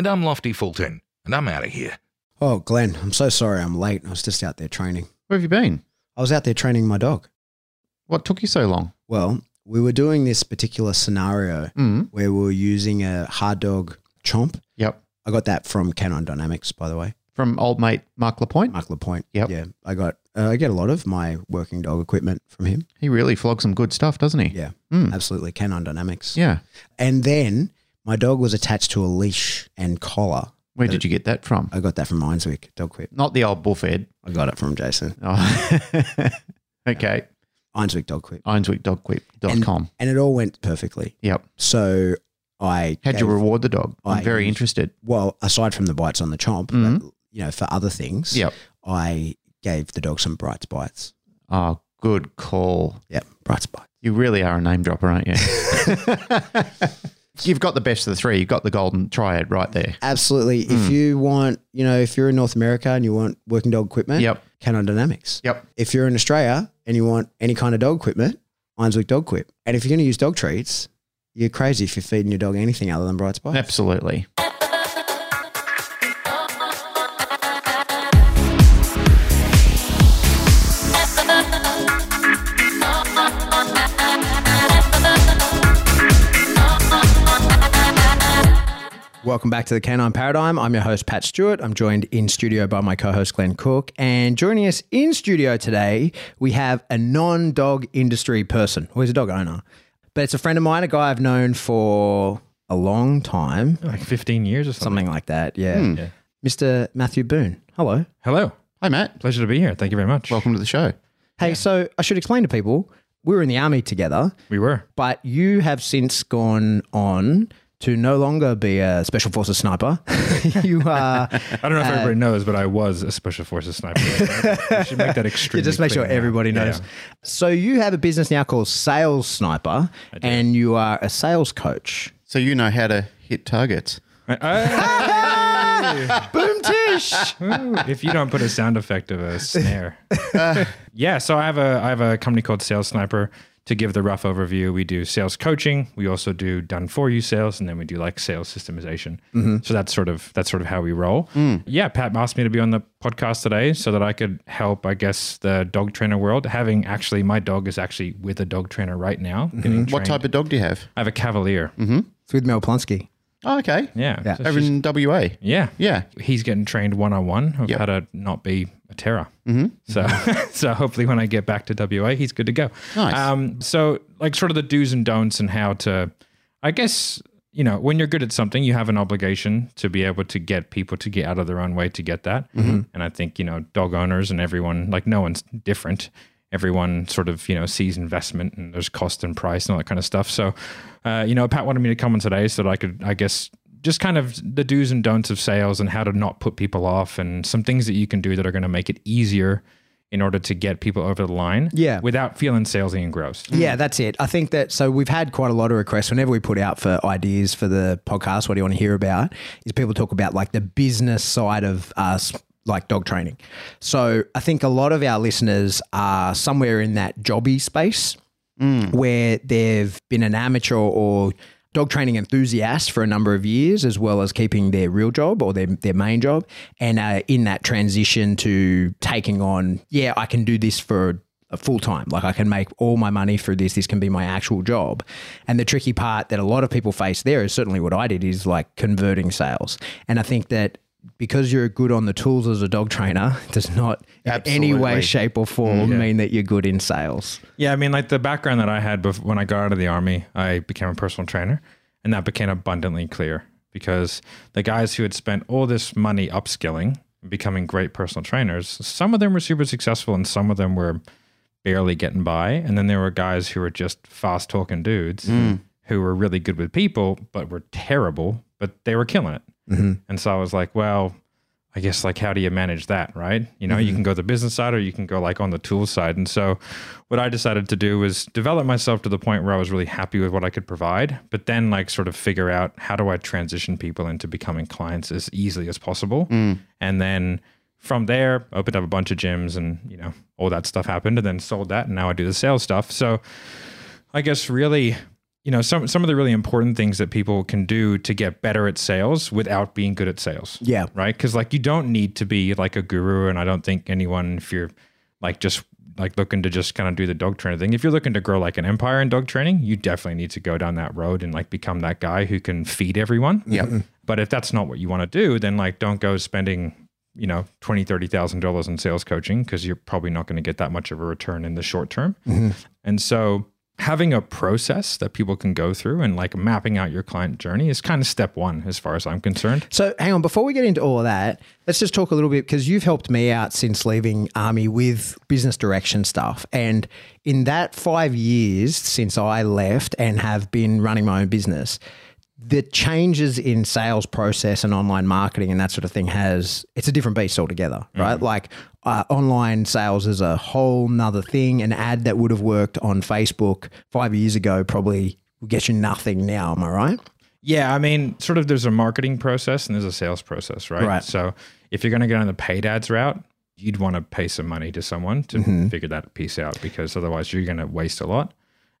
And I'm Lofty Fulton, and I'm out of here. Oh, Glenn, I'm so sorry I'm late. I was just out there training. Where have you been? I was out there training my dog. What took you so long? Well, we were doing this particular scenario Mm. where we were using a hard dog chomp. Yep. I got that from Canon Dynamics, by the way. From old mate Mark Lapointe. Mark Lapointe. Yep. Yeah. I got, uh, I get a lot of my working dog equipment from him. He really flogs some good stuff, doesn't he? Yeah. Mm. Absolutely. Canon Dynamics. Yeah. And then my dog was attached to a leash and collar. Where did you get that from? I got that from Ineswick Dog Quip. Not the old bullfed. I got it from Jason. Oh. okay. Ineswick Dog Quip. IronswickDogQuip.com. And it all went perfectly. Yep. So I How'd you reward the dog? I'm I very interested. well, aside from the bites on the chomp, Mhm. but, you know, for other things, Yep. I gave the dog some Brights bites. Oh, good call. Yep, Brights bites. You really are a name dropper, aren't you? You've got the best of the three. You've got the golden triad right there. Absolutely. Mm. If you want, you know, if you're in North America and you want working dog equipment, Yep. Canon Dynamics. Yep. If you're in Australia and you want any kind of dog equipment, Ineswick Dog Quip. And if you're going to use dog treats, you're crazy if you're feeding your dog anything other than Bright bites. Absolutely. Welcome back to the Canine Paradigm. I'm your host, Pat Stewart. I'm joined in studio by my co host, Glenn Cook. And joining us in studio today, we have a non dog industry person. Well, he's a dog owner, but it's a friend of mine, a guy I've known for a long time, like 15 years or something. something like that. Yeah. Hmm. Yeah. Mr. Matthew Boon. Hello. Hello. Hi, Matt. Pleasure to be here. Thank you very much. Welcome to the show. Hey, so I should explain to people we were in the army together, we were. but you have since gone on to no longer be a special forces sniper. you are. I don't know if uh, everybody knows, but I was a special forces sniper. we should make that extremely Yeah, just make sure clear now. everybody knows. Yeah. So you have a business now called Sales Sniper, and you are a sales coach. So you know how to hit targets. Boom tish. Ooh, if you don't put a sound effect of a snare. yeah, so I have a I have a company called Sales Sniper. To give the rough overview, we do sales coaching. We also do done for you sales, and then we do like sales systemization. Mm-hmm. So that's sort of that's sort of how we roll. Mm. Yeah, Pat asked me to be on the podcast today so that I could help, I guess, the dog trainer world. Having actually, my dog is actually with a dog trainer right now. getting mm-hmm. What type of dog do you have? I have a Cavalier. Mm-hmm. It's with Mel Plonsky. Oh, okay. Yeah, Yeah. So Over in WA. yeah, Yeah. he's getting trained one on one of Yep. how to not be a terror. So, so hopefully when I get back to WA, he's good to go. Nice. Um, so like sort of the do's and don'ts and how to, I guess you know when you're good at something, you have an obligation to be able to get people to get out of their own way to get that. And I think you know dog owners and everyone like no one's different. Everyone sort of you know sees investment and there's cost and price and all that kind of stuff. So, uh, you know, Pat wanted me to come on today so that I could, I guess, just kind of the do's and don'ts of sales and how to not put people off and some things that you can do that are going to make it easier in order to get people over the line Yeah. without feeling salesy and gross. Yeah, that's it. I think that so we've had quite a lot of requests whenever we put out for ideas for the podcast. What do you want to hear about? Is people talk about like the business side of us, like dog training. So I think a lot of our listeners are somewhere in that jobby space where they've been an amateur or dog training enthusiast for a number of years, as well as keeping their real job or their, their main job, and uh, in that transition to taking on, yeah, I can do this for a full time. Like I can make all my money through this. This can be my actual job. And the tricky part that a lot of people face there is certainly what I did is like converting sales. And I think that because you're good on the tools as a dog trainer does not in any way, shape, or form mm-hmm. mean that you're good in sales. Yeah, I mean, like the background that I had before, when I got out of the army, I became a personal trainer, and that became abundantly clear because the guys who had spent all this money upskilling, and becoming great personal trainers, some of them were super successful, and some of them were barely getting by, and then there were guys who were just fast talking dudes mm. who were really good with people, but were terrible but they were killing it. Mm-hmm. And so I was like, well, I guess like how do you manage that, right? You know, you mm-hmm. can go the business side or you can go like on the tool side. And so what I decided to do was develop myself to the point where I was really happy with what I could provide, but then like sort of figure out how do I transition people into becoming clients as easily as possible. Mm. And then from there, opened up a bunch of gyms and, you know, all that stuff happened and then sold that and now I do the sales stuff. So I guess really, you know, some some of the really important things that people can do to get better at sales without being good at sales. Yeah. Right? Cuz like you don't need to be like a guru and I don't think anyone if you're like just like looking to just kind of do the dog training thing. If you're looking to grow like an empire in dog training, you definitely need to go down that road and like become that guy who can feed everyone. Yep. Mm-hmm. But if that's not what you want to do, then like don't go spending, you know, twenty, thirty thousand dollars in sales coaching because you're probably not going to get that much of a return in the short term. Mm-hmm. And so having a process that people can go through and like mapping out your client journey is kind of step one as far as I'm concerned. So hang on, before we get into all of that, let's just talk a little bit because you've helped me out since leaving army with business direction stuff. And in that five years since I left and have been running my own business, the changes in sales process and online marketing and that sort of thing has it's a different beast altogether, right? Like uh, online sales is a whole nother thing. An ad that would have worked on Facebook five years ago probably will get you nothing now. Am I right? Yeah, I mean, sort of there's a marketing process and there's a sales process, right? Right. So if you're going to go on the paid ads route, you'd want to pay some money to someone to Mm-hmm. figure that piece out because otherwise you're going to waste a lot.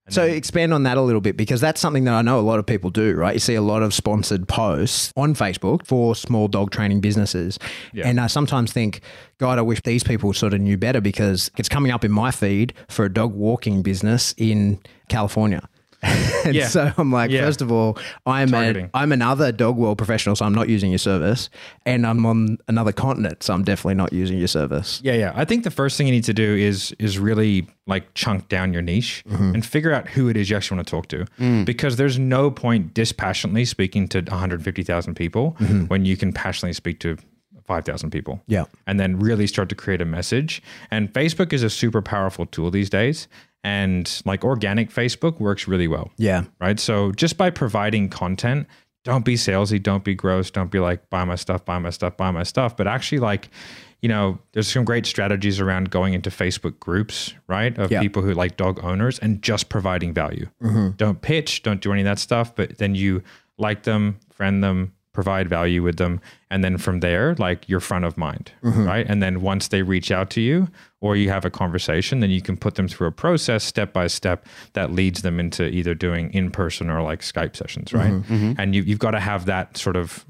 So expand on that a little bit because that's something that I know a lot of people do, right? You see a lot of sponsored posts on Facebook for small dog training businesses. Yeah. And I sometimes think, God, I wish these people sort of knew better because it's coming up in my feed for a dog walking business in California. and Yeah. so I'm like, Yeah. first of all, I'm a. I'm another dog world professional, so I'm not using your service, and I'm on another continent, so I'm definitely not using your service. Yeah, yeah. I think the first thing you need to do is is really like chunk down your niche Mm-hmm. and figure out who it is you actually want to talk to. Mm. Because there's no point dispassionately speaking to 150,000 people Mm-hmm. when you can passionately speak to 5,000 people. Yeah. And then really start to create a message. And Facebook is a super powerful tool these days. And like organic Facebook works really well Yeah. right? So just by providing content, don't be salesy, don't be gross, don't be like buy my stuff, buy my stuff, buy my stuff, but actually like, you know, there's some great strategies around going into Facebook groups, right? Of Yeah. people who like dog owners and just providing value. Mm-hmm. Don't pitch, don't do any of that stuff, but then you like them, friend them, provide value with them, and then from there, like you're front of mind, mm-hmm. right? And then once they reach out to you or you have a conversation, then you can put them through a process step by step that leads them into either doing in person or like Skype sessions, mm-hmm. right? Mm-hmm. And you, you've got to have that sort of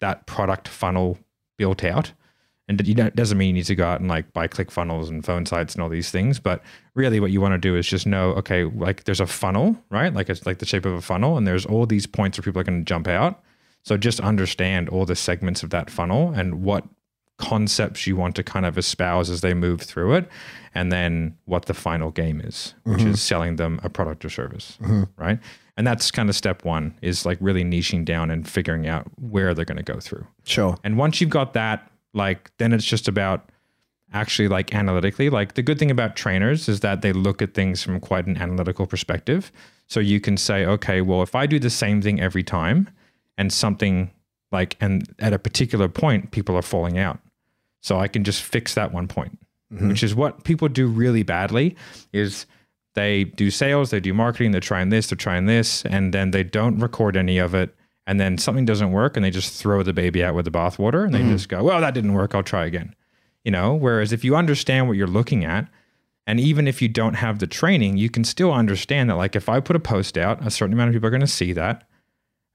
that product funnel built out. And you don't, it doesn't mean you need to go out and like buy click funnels and phone sites and all these things, but really what you want to do is just know, okay, like there's a funnel, right? Like it's like the shape of a funnel, and there's all these points where people are going to jump out. So just understand all the segments of that funnel and what concepts you want to kind of espouse as they move through it, and then what the final game is, which mm-hmm. is selling them a product or service, mm-hmm. right? And that's kind of step one is like really niching down and figuring out where they're going to go through. Sure. And once you've got that, like then it's just about actually like analytically. Like the good thing about trainers is that they look at things from quite an analytical perspective. So you can say, okay, well, if I do the same thing every time and something like and at a particular point people are falling out. So I can just fix that one point. Mm-hmm. Which is what people do really badly is they do sales, they do marketing, they're trying this, they're trying this, and then they don't record any of it. And then something doesn't work and they just throw the baby out with the bathwater and they mm-hmm. just go, well, that didn't work. I'll try again. You know, whereas if you understand what you're looking at, and even if you don't have the training, you can still understand that, like, if I put a post out, a certain amount of people are going to see that.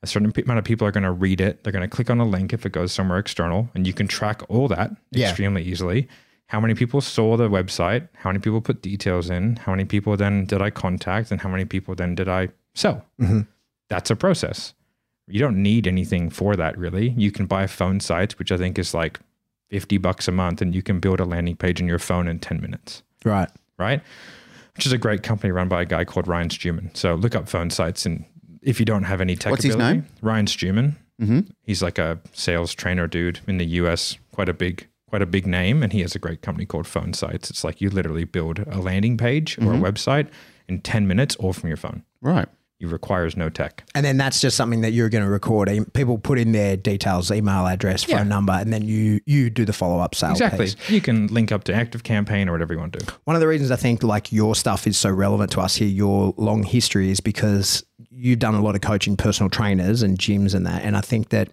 A certain amount of people are going to read it. They're going to click on a link if it goes somewhere external, and you can track all that Yeah. extremely easily. How many people saw the website? How many people put details in? How many people then did I contact? And how many people then did I sell? Mm-hmm. That's a process. You don't need anything for that, really. You can buy phone sites, which I think is like 50 bucks a month, and you can build a landing page in your phone in 10 minutes Right. right? Which is a great company run by a guy called Ryan Stewman. So look up phone sites, and if you don't have any tech What's his ability, name? Ryan Stewman. Mm-hmm. He's like a sales trainer dude in the US, quite a big, quite a big name, and he has a great company called Phone Sites. It's like you literally build a landing page or Mm-hmm. a website in ten minutes, all from your phone. Right. it requires no tech. And then that's just something that you're going to record. People put in their details, email address, phone Yeah. number, and then you you do the follow up sale. Exactly. piece. You can link up to Active Campaign or whatever you want to do. One of the reasons I think like your stuff is so relevant to us here, your long history, is because you've done a lot of coaching personal trainers and gyms and that. And I think that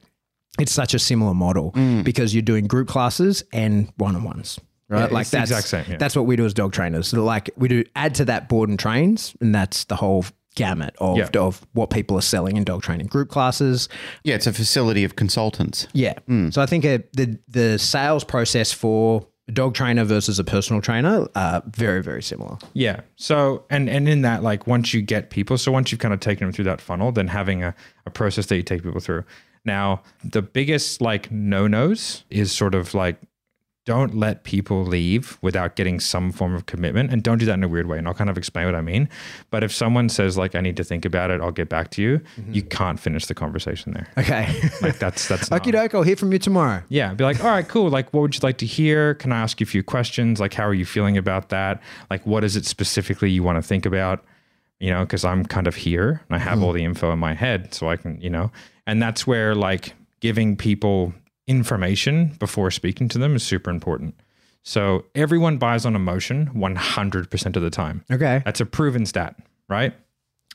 it's such a similar model because you're doing group classes and one on ones. Right, Yeah, like that's exact same, yeah. that's what we do as dog trainers. So like we do add to that board and trains, and that's the whole gamut of Yeah. of what people are selling in dog training. Group classes, Yeah, it's a facility of consultants. yeah. So I think uh the the sales process for a dog trainer versus a personal trainer are very very similar. Yeah. So and and in that, like once you get people, so once you've kind of taken them through that funnel, then having a, a process that you take people through. Now, the biggest like no nos is sort of like don't let people leave without getting some form of commitment and don't do that in a weird way. And I'll kind of explain what I mean. But if someone says like I need to think about it, I'll get back to you, mm-hmm. you can't finish the conversation there. Okay. Like that's that's not- I'll hear from you tomorrow. yeah, be like, all right, cool. Like, what would you like to hear? Can I ask you a few questions? Like, how are you feeling about that? Like, what is it specifically you want to think about? You know, because I'm kind of here and I have mm-hmm. all the info in my head, so I can, you know, and that's where like giving people information before speaking to them is super important. So everyone buys on emotion 100% of the time. Okay. That's a proven stat, right?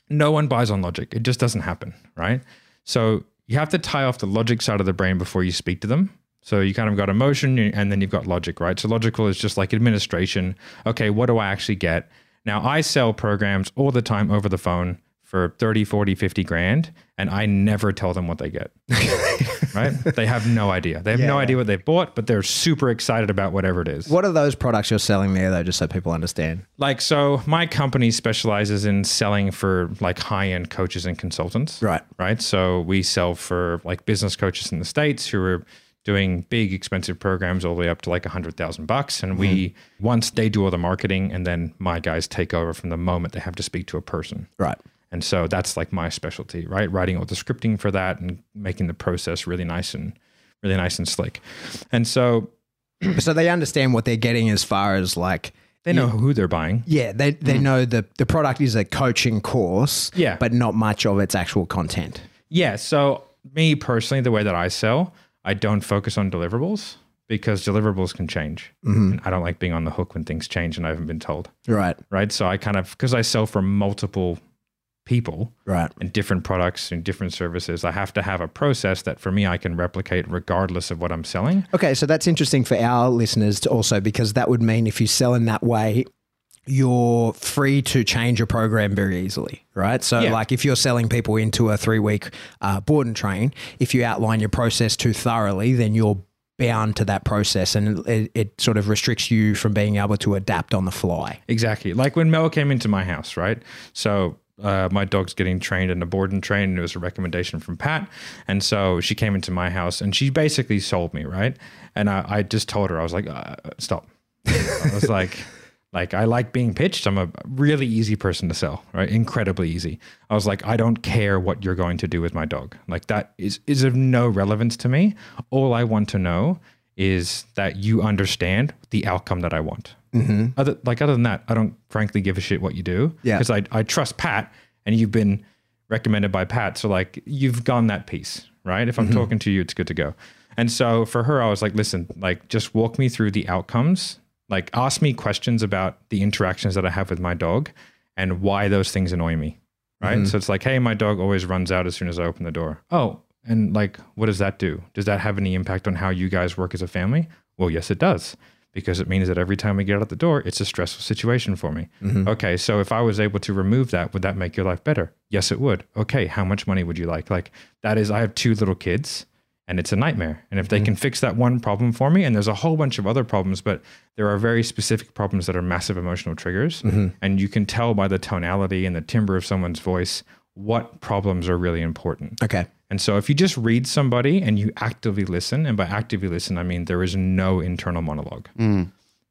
No one buys on logic. It just doesn't happen, right? So you have to tie off the logic side of the brain before you speak to them. So you kind of got emotion and then you've got logic, right? So logical is just like administration. Okay, what do I actually get? Now I sell programs all the time over the phone for 30, 40, 50 grand and I never tell them what they get. right? They have no idea. They have no idea what they bought, but they're super excited about whatever it is. What are those products you're selling there though, just so people understand? Like, so my company specializes in selling for like high end coaches and consultants. Right. Right. So we sell for like business coaches in the States who are doing big, expensive programs all the way up to like a hundred thousand bucks. And we, mm-hmm. once they do all the marketing and then my guys take over from the moment they have to speak to a person. Right. And so that's like my specialty, right? Writing all the scripting for that and making the process really nice and really nice and slick. And so So they understand what they're getting as far as like they know who they're buying. yeah, they they mm. know the the product is a coaching course, Yeah. but not much of its actual content. Yeah. So me personally, the way that I sell, I don't focus on deliverables because deliverables can change. Mm-hmm. And I don't like being on the hook when things change and I haven't been told. Right. Right. So I kind of because I sell for multiple people Right. and different products and different services, I have to have a process that for me I can replicate regardless of what I'm selling. Okay, so that's interesting for our listeners to also because that would mean if you sell in that way, you're free to change your program very easily, right? So, Yeah. like if you're selling people into a three week uh, board and train, if you outline your process too thoroughly, then you're bound to that process and it, it sort of restricts you from being able to adapt on the fly. Exactly. Like when Mel came into my house, right? So uh, my dog's getting trained in a board and train, and it was a recommendation from Pat. And so she came into my house and she basically sold me, right? And I, I just told her, I was like, uh, stop. I was like, like I like being pitched. I'm a really easy person to sell, right? Incredibly easy. I was like, I don't care what you're going to do with my dog. Like that is is of no relevance to me. All I want to know is that you understand the outcome that I want. Mm-hmm. Other like other than that, I don't frankly give a shit what you do. Yeah. Because I I trust Pat and you've been recommended by Pat. So like you've gone that piece, right? If I'm mm-hmm. talking to you, it's good to go. And so for her, I was like, listen, like just walk me through the outcomes. Like ask me questions about the interactions that I have with my dog and why those things annoy me. Right. Mm-hmm. So it's like, hey, my dog always runs out as soon as I open the door. Oh, and like, what does that do? Does that have any impact on how you guys work as a family? Well, yes, it does because it means that every time we get out the door, it's a stressful situation for me. Mm-hmm. Okay, so if I was able to remove that, would that make your life better? Yes, it would. Okay, how much money would you like? Like, that is, I have two little kids and it's a nightmare. And if they mm-hmm. can fix that one problem for me, and there's a whole bunch of other problems, but there are very specific problems that are massive emotional triggers. Mm-hmm. And you can tell by the tonality and the timbre of someone's voice what problems are really important. Okay. And so if you just read somebody and you actively listen, and by actively listen, I mean there is no internal monologue.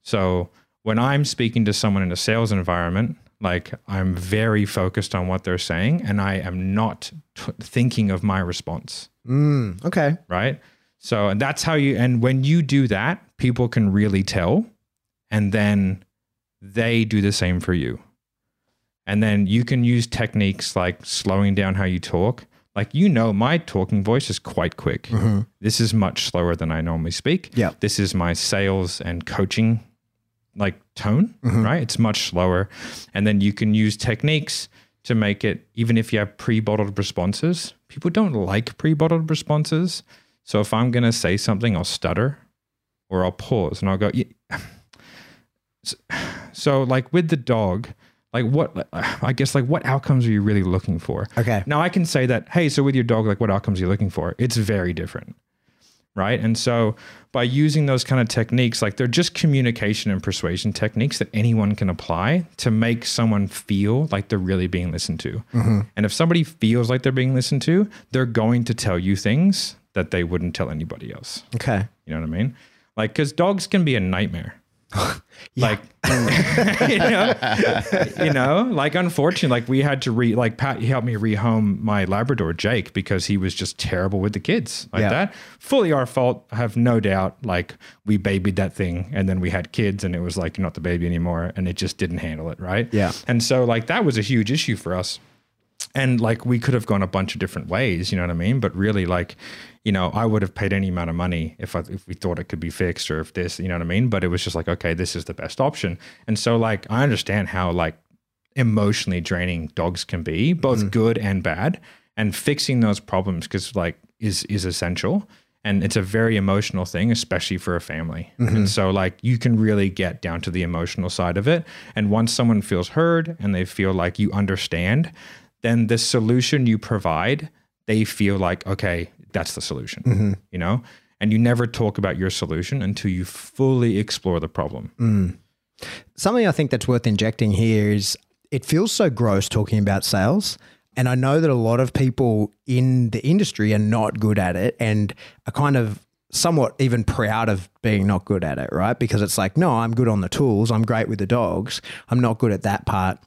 So when I'm speaking to someone in a sales environment, like I'm very focused on what they're saying and I am not t- thinking of my response, Mm, okay. right? So, and that's how you, and when you do that, people can really tell and then they do the same for you. And then you can use techniques like slowing down how you talk. Like, you know, my talking voice is quite quick. Mm-hmm. This is much slower than I normally speak. Yeah. This is my sales and coaching like tone, mm-hmm. right? It's much slower. And then you can use techniques to make it, even if you have pre bottled responses, people don't like pre bottled responses. So if I'm going to say something, I'll stutter or I'll pause and I'll go, "Ye- so like with the dog, like what, I guess like what outcomes are you really looking for? Okay. Now I can say that, hey, so with your dog, like what outcomes are you looking for? It's very different. Right. And so by using those kind of techniques, like they're just communication and persuasion techniques that anyone can apply to make someone feel like they're really being listened to. Mm-hmm. And if somebody feels like they're being listened to, they're going to tell you things that they wouldn't tell anybody else. Okay. You know what I mean? Like, because dogs can be a nightmare. Like, you know, you know, like unfortunately, like we had to re, like Pat, he helped me rehome my Labrador Jake because he was just terrible with the kids like Yeah. that. Fully our fault, I have no doubt. Like we babied that thing and then we had kids and it was like, not the baby anymore. And it just didn't handle it. Right. Yeah. And so like that was a huge issue for us and like we could have gone a bunch of different ways you know what i mean but really like you know i would have paid any amount of money if I, if we thought it could be fixed or if this you know what i mean? But it was just like okay this is the best option. And so like i understand how like emotionally draining dogs can be both mm-hmm. good and bad. And fixing those problems because like is is essential. And it's a very emotional thing especially for a family. And mm-hmm. so like you can really get down to the emotional side of it. And once someone feels heard and they feel like you understand then the solution you provide they feel like okay that's the solution mm-hmm. you know and you never talk about your solution until you fully explore the problem mm. Something I think that's worth injecting here is it feels so gross talking about sales. And I know that a lot of people in the industry are not good at it and are kind of somewhat even proud of being not good at it, right? Because it's like, no, I'm good on the tools. I'm great with the dogs. I'm not good at that part.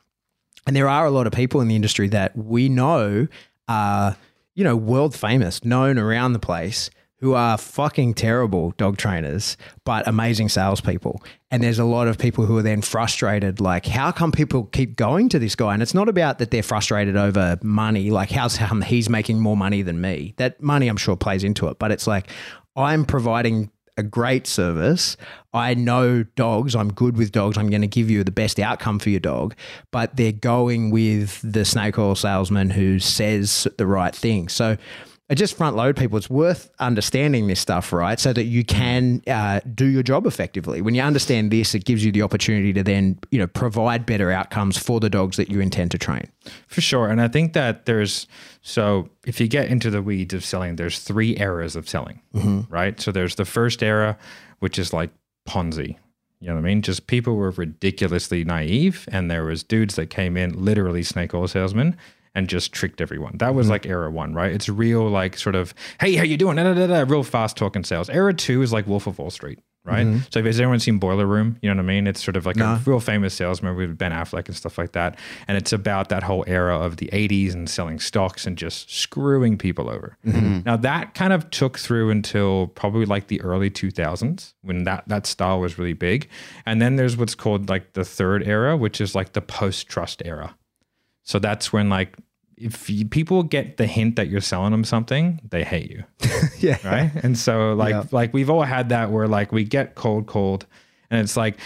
And there are a lot of people in the industry that we know are, you know, world famous, known around the place, who are fucking terrible dog trainers, but amazing salespeople. And there's a lot of people who are then frustrated, like, how come people keep going to this guy? And it's not about that they're frustrated over money, like, how's how he's making more money than me? That money, I'm sure, plays into it. But it's like, I'm providing a great service. I know dogs. I'm good with dogs. I'm going to give you the best outcome for your dog. But they're going with the snake oil salesman who says the right thing. So just front load people. It's worth understanding this stuff, right? So that you can uh, do your job effectively. When you understand this, it gives you the opportunity to then, you know, provide better outcomes for the dogs that you intend to train. For sure. And I think that there's so if you get into the weeds of selling, there's three eras of selling, right? So there's the first era, which is like Ponzi. You know what I mean? Just people were ridiculously naive, and there was dudes that came in, literally snake oil salesmen, and just tricked everyone. That was mm-hmm. like era one, right? It's real, like sort of, hey, how you doing? Da, da, da, real fast talking sales. Era two is like Wolf of Wall Street, right? Mm-hmm. So has anyone seen Boiler Room? You know what I mean? It's sort of like a real famous salesman with Ben Affleck and stuff like that. And it's about that whole era of the 80s and selling stocks and just screwing people over. Mm-hmm. Now that kind of took through until probably like the early 2000s when that that style was really big. And then there's what's called like the third era, which is like the post trust era. So that's when like if you, people get the hint that you're selling them something, they hate you yeah. right? And so like Yeah. like we've all had that where like we get cold cold and it's like,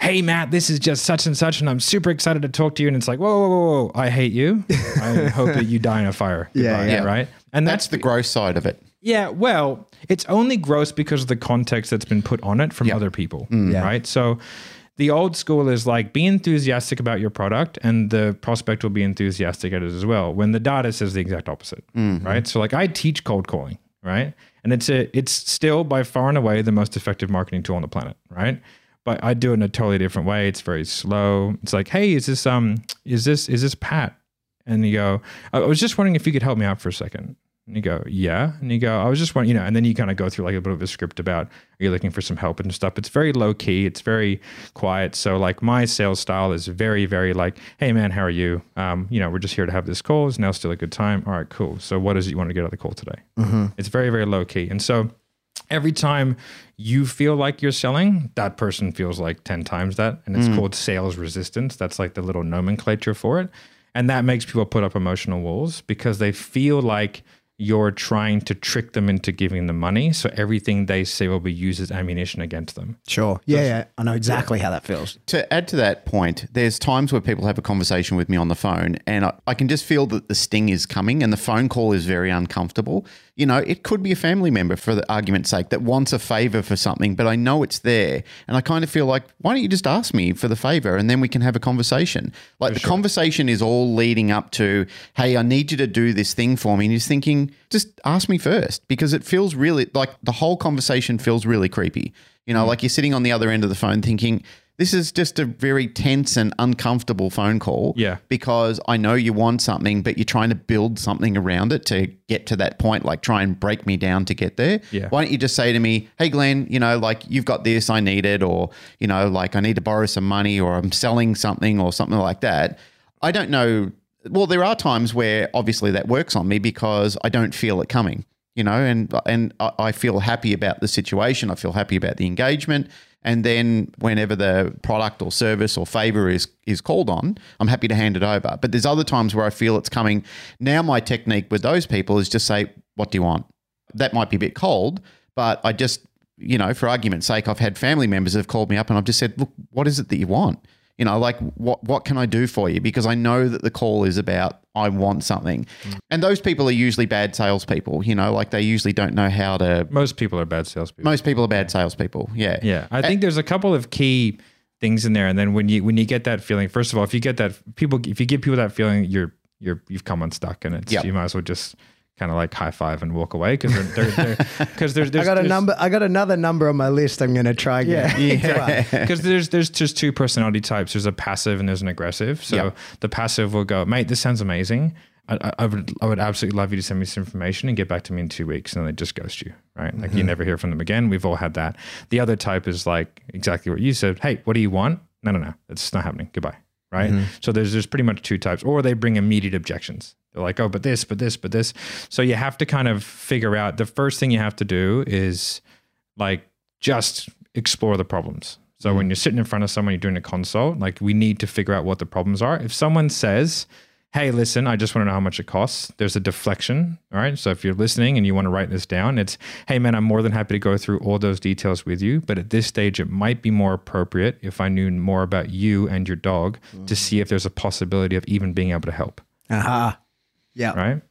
hey Matt, this is just such and such, and I'm super excited to talk to you. And it's like, whoa, whoa, whoa, whoa I hate you. I hope that you die in a fire. Yeah, Goodbye, yeah. right. And That's that's the gross side of it. yeah, well, it's only gross because of the context that's been put on it from other people, mm. Yeah. right? So the old school is like be enthusiastic about your product and the prospect will be enthusiastic at it as well. When the data says the exact opposite, right? So like I teach cold calling, right? And it's a it's still by far and away the most effective marketing tool on the planet, right? But I do it in a totally different way. It's very slow. It's like, hey, is this um is this is this Pat? And you go, I I was just wondering if you could help me out for a second. And you go, yeah. And you go, I was just wondering, you know, and then you kind of go through like a bit of a script about, are you looking for some help and stuff? It's very low key. It's very quiet. So like my sales style is very, very like, hey man, how are you? Um, you know, we're just here to have this call. Is now still a good time? All right, cool. So what is it you want to get out of the call today? It's very, very low key. And so every time you feel like you're selling, that person feels like 10 times that. And it's called sales resistance. That's like the little nomenclature for it. And that makes people put up emotional walls because they feel like you're trying to trick them into giving them money. So everything they say will be used as ammunition against them. Sure. Yeah, yeah. I know exactly how that feels. To add to that point, there's times where people have a conversation with me on the phone and I, I can just feel that the sting is coming and the phone call is very uncomfortable. You know, it could be a family member, for the argument's sake, that wants a favor for something, but I know it's there. And I kind of feel like, why don't you just ask me for the favor and then we can have a conversation? Like the conversation is all leading up to, hey, I need you to do this thing for me. And he's thinking, just ask me first because it feels really like the whole conversation feels really creepy. You know, hmm. like you're sitting on the other end of the phone thinking, this is just a very tense and uncomfortable phone call. Yeah. Because I know you want something, but you're trying to build something around it to get to that point, like try and break me down to get there. Yeah. Why don't you just say to me, hey, Glenn, you know, like you've got this, I need it, or, you know, like I need to borrow some money, or I'm selling something, or something like that. I don't know. Well, there are times where obviously that works on me because I don't feel it coming, you know, and and I I feel happy about the situation. I feel happy about the engagement. And then whenever the product or service or favor is is called on, I'm happy to hand it over. But there's other times where I feel it's coming. Now my technique with those people is just say, "What do you want?" That might be a bit cold, but I just, you know, for argument's sake, I've had family members have called me up and I've just said, "Look, what is it that you want?" You know, like what what can I do for you? Because I know that the call is about I want something, mm. and those people are usually bad salespeople. You know, like they usually don't know how to. Most people are bad salespeople. Most people are bad salespeople. Yeah, Yeah, I think there's a couple of key things in there, and then when you when you get that feeling, first of all, if you get that people, if you give people that feeling, you're you're you've come unstuck, and it's Yep. you might as well just kind of like high five and walk away because because there's, there's I got a there's- number. I got another number on my list. I'm going to try again. Yeah. because there's there's just two personality types. There's a passive and there's an aggressive. So Yep. the passive will go, mate, this sounds amazing. I, I- would I would absolutely love you to send me some information and get back to me in two weeks, and then they just ghost you, right? Like you mm-hmm. never hear from them again. We've all had that. The other type is like exactly what you said. Hey, what do you want? No, no, no, it's not happening. Goodbye. Right. Mm-hmm. So there's there's pretty much two types, or they bring immediate objections. They're like, oh, but this, but this, but this. So you have to kind of figure out. The first thing you have to do is like just explore the problems. So when mm-hmm. you're sitting in front of someone, you're doing a consult, like we need to figure out what the problems are. If someone says, Hey, listen, I just want to know how much it costs, there's a deflection. All right. So if you're listening and you want to write this down, it's, Hey, man, I'm more than happy to go through all those details with you. But at this stage, it might be more appropriate if I knew more about you and your dog to mm-hmm. see if there's a possibility of even being able to help Aha. Yeah. right?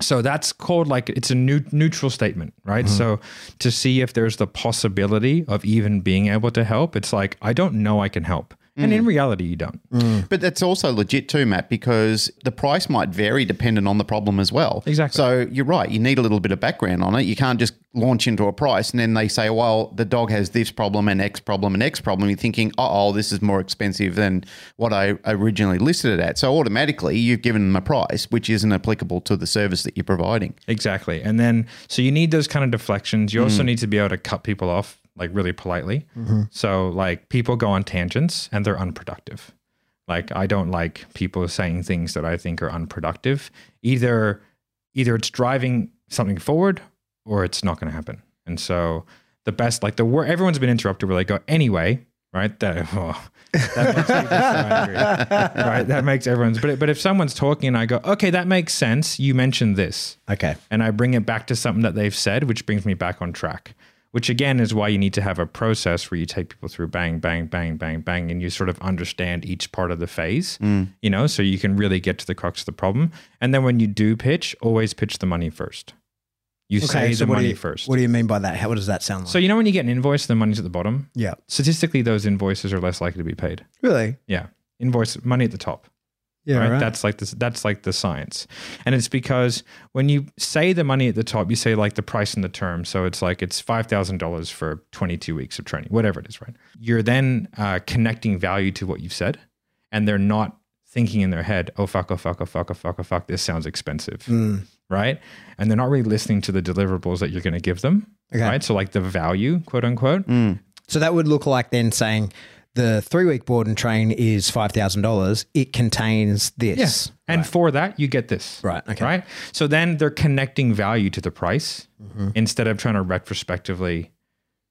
So that's called like it's a new, neutral statement, right? Mm-hmm. So to see if there's the possibility of even being able to help, it's like I don't know I can help, and in mm. reality, you don't. Mm. But that's also legit too, Matt, because the price might vary dependent on the problem as well. Exactly. So you're right. You need a little bit of background on it. You can't just launch into a price and then they say, well, the dog has this problem and X problem and X problem. You're thinking, oh, this is more expensive than what I originally listed it at. So automatically you've given them a price which isn't applicable to the service that you're providing. Exactly, and then so you need those kind of deflections. You also mm. need to be able to cut people off like really politely. Mm-hmm. So like people go on tangents and they're unproductive. Like I don't like people saying things that I think are unproductive. Either either it's driving something forward or it's not going to happen. And so the best like the word everyone's been interrupted where they go anyway, right? That oh, that makes so angry, right? That makes everyone's. But but if someone's talking and I go, okay, that makes sense. You mentioned this Okay. and I bring it back to something that they've said, which brings me back on track. Which again is why you need to have a process where you take people through bang, bang, bang, bang, bang, and you sort of understand each part of the phase, mm. you know, so you can really get to the crux of the problem. And then when you do pitch, always pitch the money first. You say the what do money you, first. What do you mean by that? How what does that sound like? so you know when you get an invoice, the money's at the bottom. yeah. Statistically, those invoices are less likely to be paid. Really? Yeah, invoice money at the top. Yeah. right? Right. That's like this. That's like the science, and it's because when you say the money at the top, you say like the price and the term. So it's like it's five thousand dollars for twenty two weeks of training, whatever it is, right? You're then uh, connecting value to what you've said, and they're not thinking in their head, oh fuck, oh fuck, oh fuck, oh fuck, oh fuck, this sounds expensive, Mm. right? And they're not really listening to the deliverables that you're going to give them, Okay. right? So like the value, quote unquote. So that would look like then saying the three week board and train is five thousand dollars. It contains this. Yes. And for that, you get this. Right, okay. Right. So then they're connecting value to the price Mm-hmm. instead of trying to retrospectively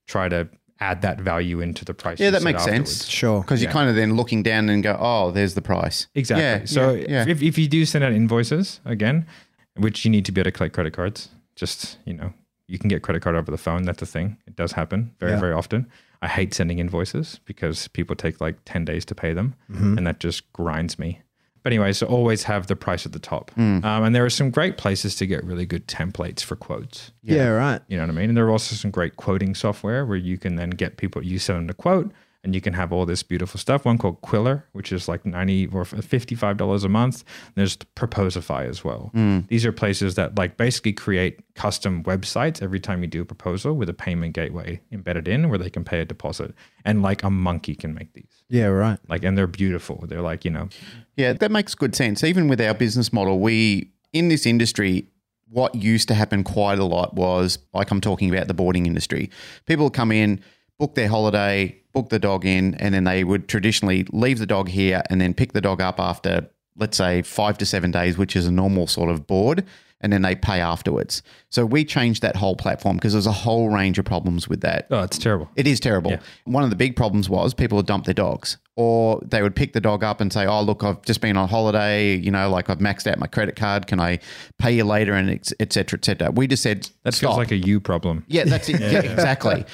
try to add that value into the price. Yeah, that makes afterwards. sense. Sure. Because you're kind of then looking down and go, oh, there's the price. Exactly. Yeah, so yeah, yeah. If, if you do send out invoices again, which you need to be able to collect credit cards, just you know, you can get credit card over the phone. That's a thing. It does happen very Yeah. very often. I hate sending invoices because people take like ten days to pay them, Mm-hmm. and that just grinds me. But anyway, so always have the price at the top. Mm. Um, and there are some great places to get really good templates for quotes. Yeah. Right. You know what I mean? And there are also some great quoting software where you can then get people, you send them a quote and you can have all this beautiful stuff. One called Qwilr, which is like 90 or $55 a month. There's Proposify as well. Mm. These are places that like basically create custom websites every time you do a proposal with a payment gateway embedded in where they can pay a deposit. And like a monkey can make these. Yeah. Right. Like, and they're beautiful. They're like, you know, Yeah, that makes good sense. Even with our business model, we in this industry, what used to happen quite a lot was like I'm talking about the boarding industry. People come in, book their holiday, book the dog in, and then they would traditionally leave the dog here and then pick the dog up after, let's say, five to seven days, which is a normal sort of board, and then they pay afterwards. So we changed that whole platform because there's a whole range of problems with that. oh, it's terrible. It is terrible. One of the big problems was people would dump their dogs, or they would pick the dog up and say, "Oh, look, I've just been on holiday. You know, like I've maxed out my credit card. Can I pay you later?" And ex- et cetera, et cetera. We just said That stop. feels like a you problem. Yeah, that's it. yeah, exactly.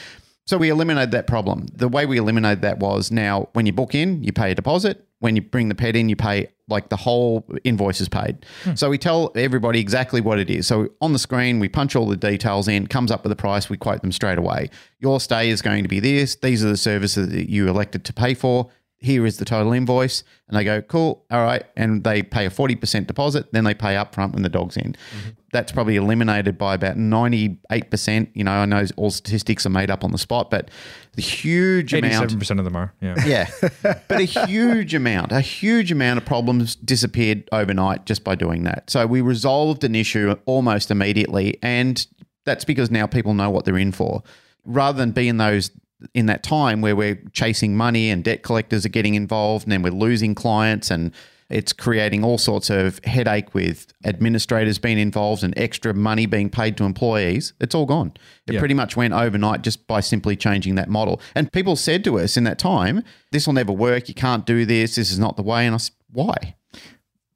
So we eliminated that problem. The way we eliminated that was now when you book in, you pay a deposit. When you bring the pet in, you pay like the whole invoice is paid. Hmm. So we tell everybody exactly what it is. So on the screen, we punch all the details in, comes up with a price, we quote them straight away. Your stay is going to be this. These are the services that you elected to pay for. Here is the total invoice. And they go, cool, all right. And they pay a 40% deposit, then they pay up front when the dog's in. Mm-hmm. That's probably eliminated by about 98%. You know, I know all statistics are made up on the spot, but the huge amount. 87% of them are. Yeah. Yeah. but a huge amount, a huge amount of problems disappeared overnight just by doing that. So we resolved an issue almost immediately. And that's because now people know what they're in for. Rather than be in those in that time where we're chasing money and debt collectors are getting involved and then we're losing clients and it's creating all sorts of headache with administrators being involved and extra money being paid to employees. It's all gone. It Yeah. pretty much went overnight just by simply changing that model. And people said to us in that time, this will never work. You can't do this. This is not the way. And I said, why?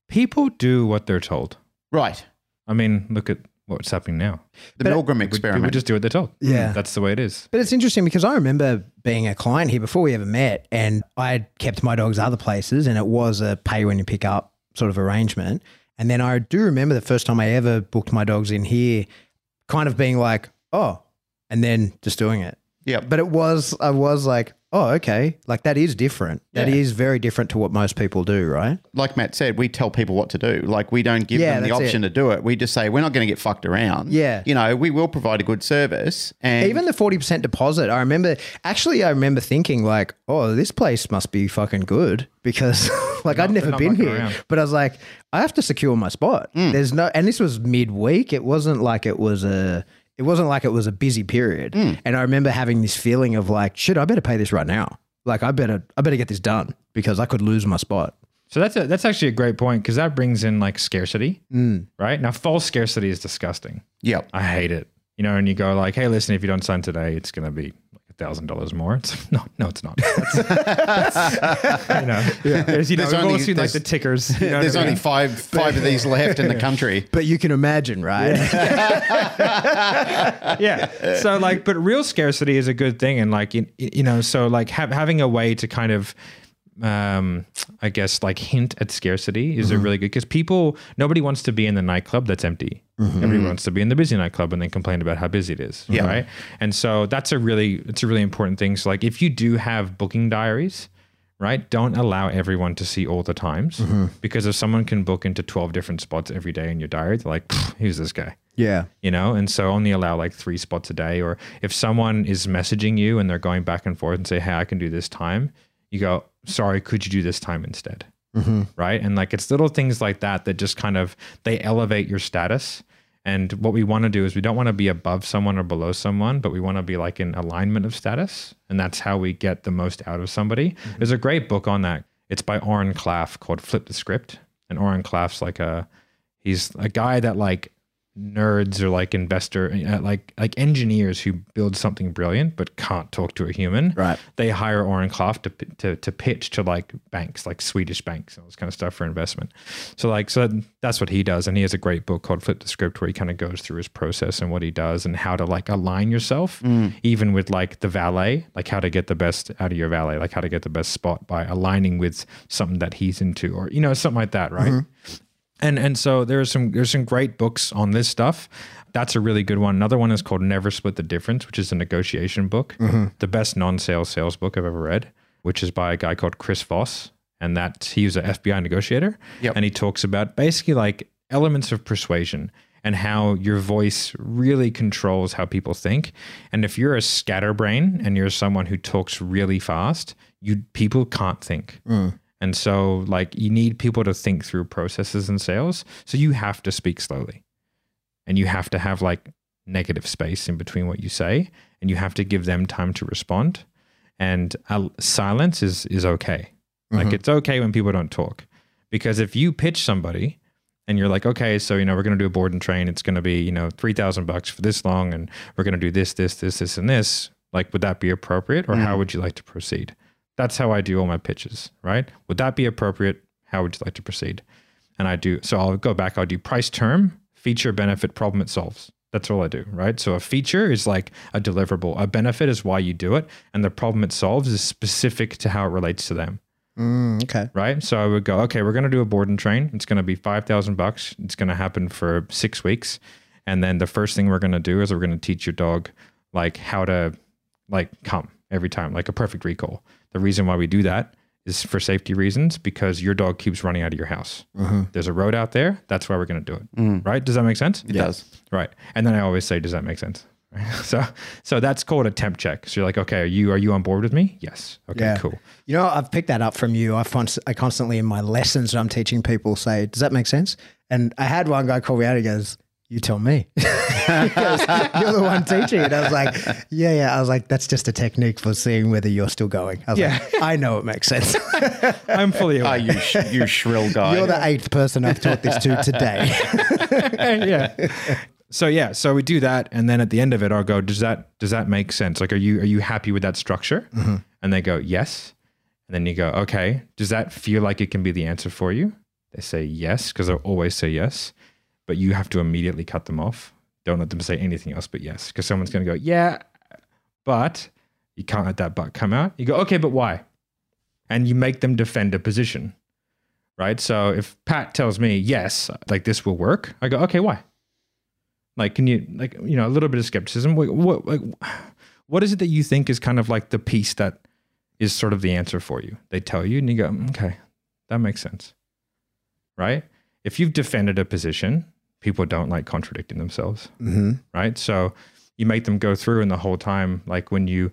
People do what they're told. Right. I mean, look at what's happening now. The Milgram People experiment. We just do what they're told. Yeah. That's the way it is. But it's interesting because I remember being a client here before we ever met, and I had kept my dogs other places, and it was a pay when you pick up sort of arrangement. And then I do remember the first time I ever booked my dogs in here, kind of being like, oh, and then just doing it. Yep. But it was, I was like, oh, okay, like that is different. That Yeah. is very different to what most people do, right? like Matt said, we tell people what to do. Like we don't give Yeah, them the option it. to do it. We just say we're not going to get fucked around. Yeah. You know, we will provide a good service. And Even the 40% deposit, I remember, actually, I remember thinking, like, oh, this place must be fucking good because, like, I'd never been here. around. But I was like, I have to secure my spot. Mm. There's no, and this was midweek. It wasn't like it was a, it wasn't like it was a busy period. Mm. And I remember having this feeling of like, shit, I better pay this right now. Like, I better, I better get this done because I could lose my spot. So that's a, that's actually a great point because that brings in like scarcity, Mm. right? Now, false scarcity is disgusting. Yep. I hate it. You know, and you go like, "Hey, listen, if you don't sign today, it's going to be thousand dollars more." It's no, no, it's not. That's- you know, there's, you know, There's we've all only- seen like the tickers. You know what There's I mean? only five five of these left in the country. But you can imagine, right? yeah. So like, but real scarcity is a good thing, and like, you, you know, so like ha- having a way to kind of, um, I guess like hint at scarcity is a mm-hmm. really good because people nobody wants to be in the nightclub that's empty. Mm-hmm. Everybody mm-hmm. wants to be in the busy nightclub and then complain about how busy it is. Yeah. Right. And so that's a really it's a really important thing. So like, if you do have booking diaries. Right, don't allow everyone to see all the times because if someone can book into twelve different spots every day in your diary, they're like, "Who's this guy?" yeah. you know and so only allow like three spots a day or if someone is messaging you and they're going back and forth and say hey i can do this time you go sorry could you do this time instead mm-hmm. right and like it's little things like that that just kind of they elevate your status And what we want to do is we don't want to be above someone or below someone, but we want to be like in alignment of status. And that's how we get the most out of somebody. Mm-hmm. There's a great book on that. It's by Oren Klaff called Flip the Script. And Oren Klaff's like a he's a guy that like nerds or like investor uh, like like engineers who build something brilliant but can't talk to a human Right. they hire Oren Klaff to, to to pitch to like banks like Swedish banks and all this kind of stuff for investment. So like so that's what he does and he has a great book called Flip the Script where he kind of goes through his process and what he does and how to like align yourself even with like the valet like how to get the best out of your valet like how to get the best spot by aligning with something that he's into or you know something like that right and and so there's some there's some great books on this stuff. That's a really good one. Another one is called Never Split the Difference, which is a negotiation book. Mm-hmm. The best non-sales sales book I've ever read, which is by a guy called Chris Voss, and that he was an FBI negotiator. Yep. And he talks about basically like elements of persuasion and how your voice really controls how people think. And if you're a scatterbrain and you're someone who talks really fast, you people can't think. Mm. And so, like, you need people to think through processes and sales. So you have to speak slowly and you have to have like negative space in between what you say and you have to give them time to respond. And uh, silence is, is okay. Like, it's okay when people don't talk because if you pitch somebody and you're like, okay, so, you know, we're going to do a board and train, it's going to be, you know, 3000 bucks for this long and we're going to do this, this, this, this, and this. Like, would that be appropriate or how would you like to proceed? That's how I do all my pitches, right? Would that be appropriate? How would you like to proceed? And I do, so I'll go back, I'll do price term, feature, benefit, problem it solves. That's all I do, right? So a feature is like a deliverable, a benefit is why you do it, and the problem it solves is specific to how it relates to them Mm, okay. right? So I would go, okay, we're going to do a board and train. It's going to be 5,000 bucks. It's going to happen for six weeks. And then the first thing we're going to do is we're going to teach your dog like how to like come every time, like a perfect recall. The reason why we do that is for safety reasons because your dog keeps running out of your house. Mm-hmm. There's a road out there. That's why we're going to do it. Mm. Right? Does that make sense? It does. Right. And then I always say, does that make sense? so, so that's called a temp check. So you're like, okay, are you, are you on board with me? Yes. Okay, Yeah. cool. You know, I've picked that up from you. I, find, I constantly in my lessons that I'm teaching people say, "Does that make sense?" And I had one guy call me out. He goes, "You tell me." He goes, you're the one teaching it. I was like, "Yeah, yeah." I was like, "That's just a technique for seeing whether you're still going." I was Yeah. like, "I know it makes sense." I'm fully aware. Ah, you sh- you shrill guy. you're the eighth person I've taught this to today. yeah. So yeah, so we do that, and then at the end of it, I'll go. Does that does that make sense? Like, are you are you happy with that structure? And they go yes, and then you go, okay. Does that feel like it can be the answer for you? They say yes because they'll always say yes, but you have to immediately cut them off. Don't let them say anything else but yes, because someone's going to go yeah, but you can't let that but come out. You go okay, but why? And you make them defend a position, right? So if Pat tells me yes, like this will work, I go okay, why? Like, can you like you know a little bit of skepticism? What, what like what is it that you think is kind of like the piece that is sort of the answer for you? They tell you, and you go, "Mm, okay, that makes sense, right? If you've defended a position, people don't like contradicting themselves, hmm right? So you make them go through, and the whole time, like when you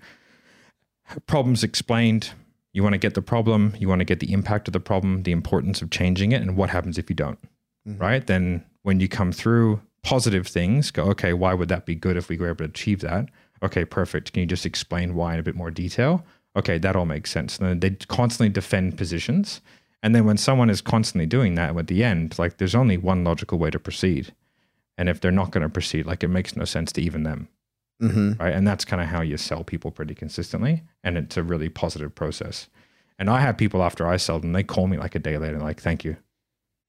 problems explained, you want to get the problem, you want to get the impact of the problem, the importance of changing it, and what happens if you don't, right? Then when you come through positive things, go, okay, why would that be good if we were able to achieve that? Okay, perfect. Can you just explain why in a bit more detail? Okay, that all makes sense. And then they constantly defend positions. And then when someone is constantly doing that at the end, like there's only one logical way to proceed. And if they're not going to proceed, like it makes no sense to even them hmm right? And that's kind of how you sell people pretty consistently, and it's a really positive process. And I have people after I sell them, they call me like a day later, like, "Thank you,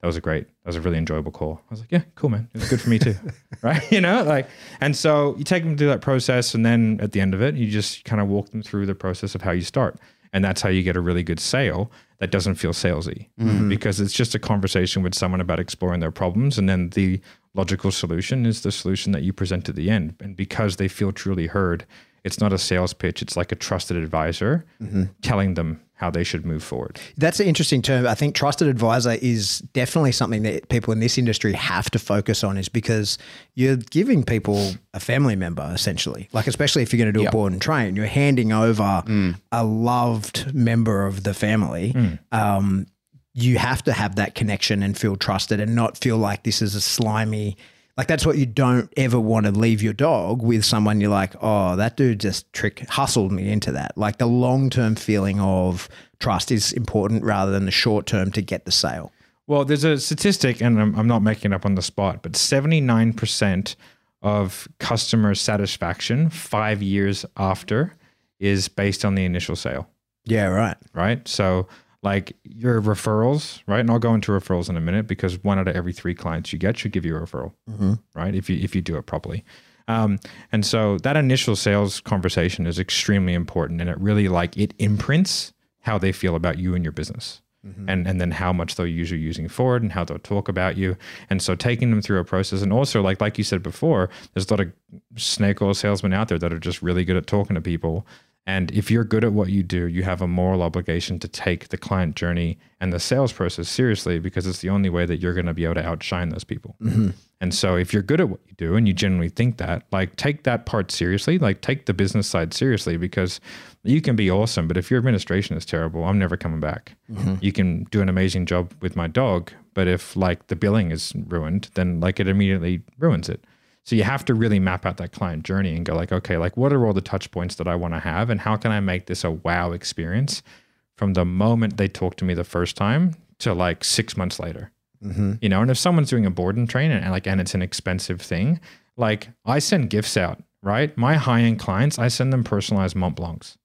that was a great, that was a really enjoyable call." I was like, "Yeah, cool, man, it was good for me too," right? You know, like, and so you take them through that process, and then at the end of it, you just kind of walk them through the process of how you start, and that's how you get a really good sale that doesn't feel salesy mm-hmm. because it's just a conversation with someone about exploring their problems, and then the logical solution is the solution that you present at the end. And because they feel truly heard, it's not a sales pitch. It's like a trusted advisor mm-hmm. telling them how they should move forward. That's an interesting term. I think trusted advisor is definitely something that people in this industry have to focus on, is because you're giving people a family member essentially. Like, especially if you're going to do a board and train, you're handing over a loved member of the family. Um, you have to have that connection and feel trusted and not feel like this is a slimy Like that's what you don't ever want to leave your dog with someone you're like, oh, that dude just trick hustled me into that. Like the long term feeling of trust is important rather than the short term to get the sale. Well, there's a statistic, and I'm, I'm not making it up on the spot, but 79% of customer satisfaction five years after is based on the initial sale, Yeah, right. right? So, like your referrals, right? And I'll go into referrals in a minute because one out of every three clients you get should give you a referral, right? If you if you do it properly. Um, and so that initial sales conversation is extremely important, and it really like it imprints how they feel about you and your business and and then how much they'll use you using forward and how they'll talk about you and so taking them through a process and also like like you said before there's a lot of snake oil salesmen out there that are just really good at talking to people and if you're good at what you do you have a moral obligation to take the client journey and the sales process seriously because it's the only way that you're going to be able to outshine those people mm-hmm. and so if you're good at what you do and you genuinely think that, like take that part seriously, like take the business side seriously because you can be awesome, but if your administration is terrible, I'm never coming back. Mm-hmm. You can do an amazing job with my dog, but if like the billing is ruined, then like it immediately ruins it. So you have to really map out that client journey and go like, okay, like what are all the touch points that I want to have? And how can I make this a wow experience from the moment they talk to me the first time to like 6 months later? Mm-hmm. You know and if someone's doing a board and train and like and it's an expensive thing like i send gifts out right? My high-end clients i send them personalized Montblancs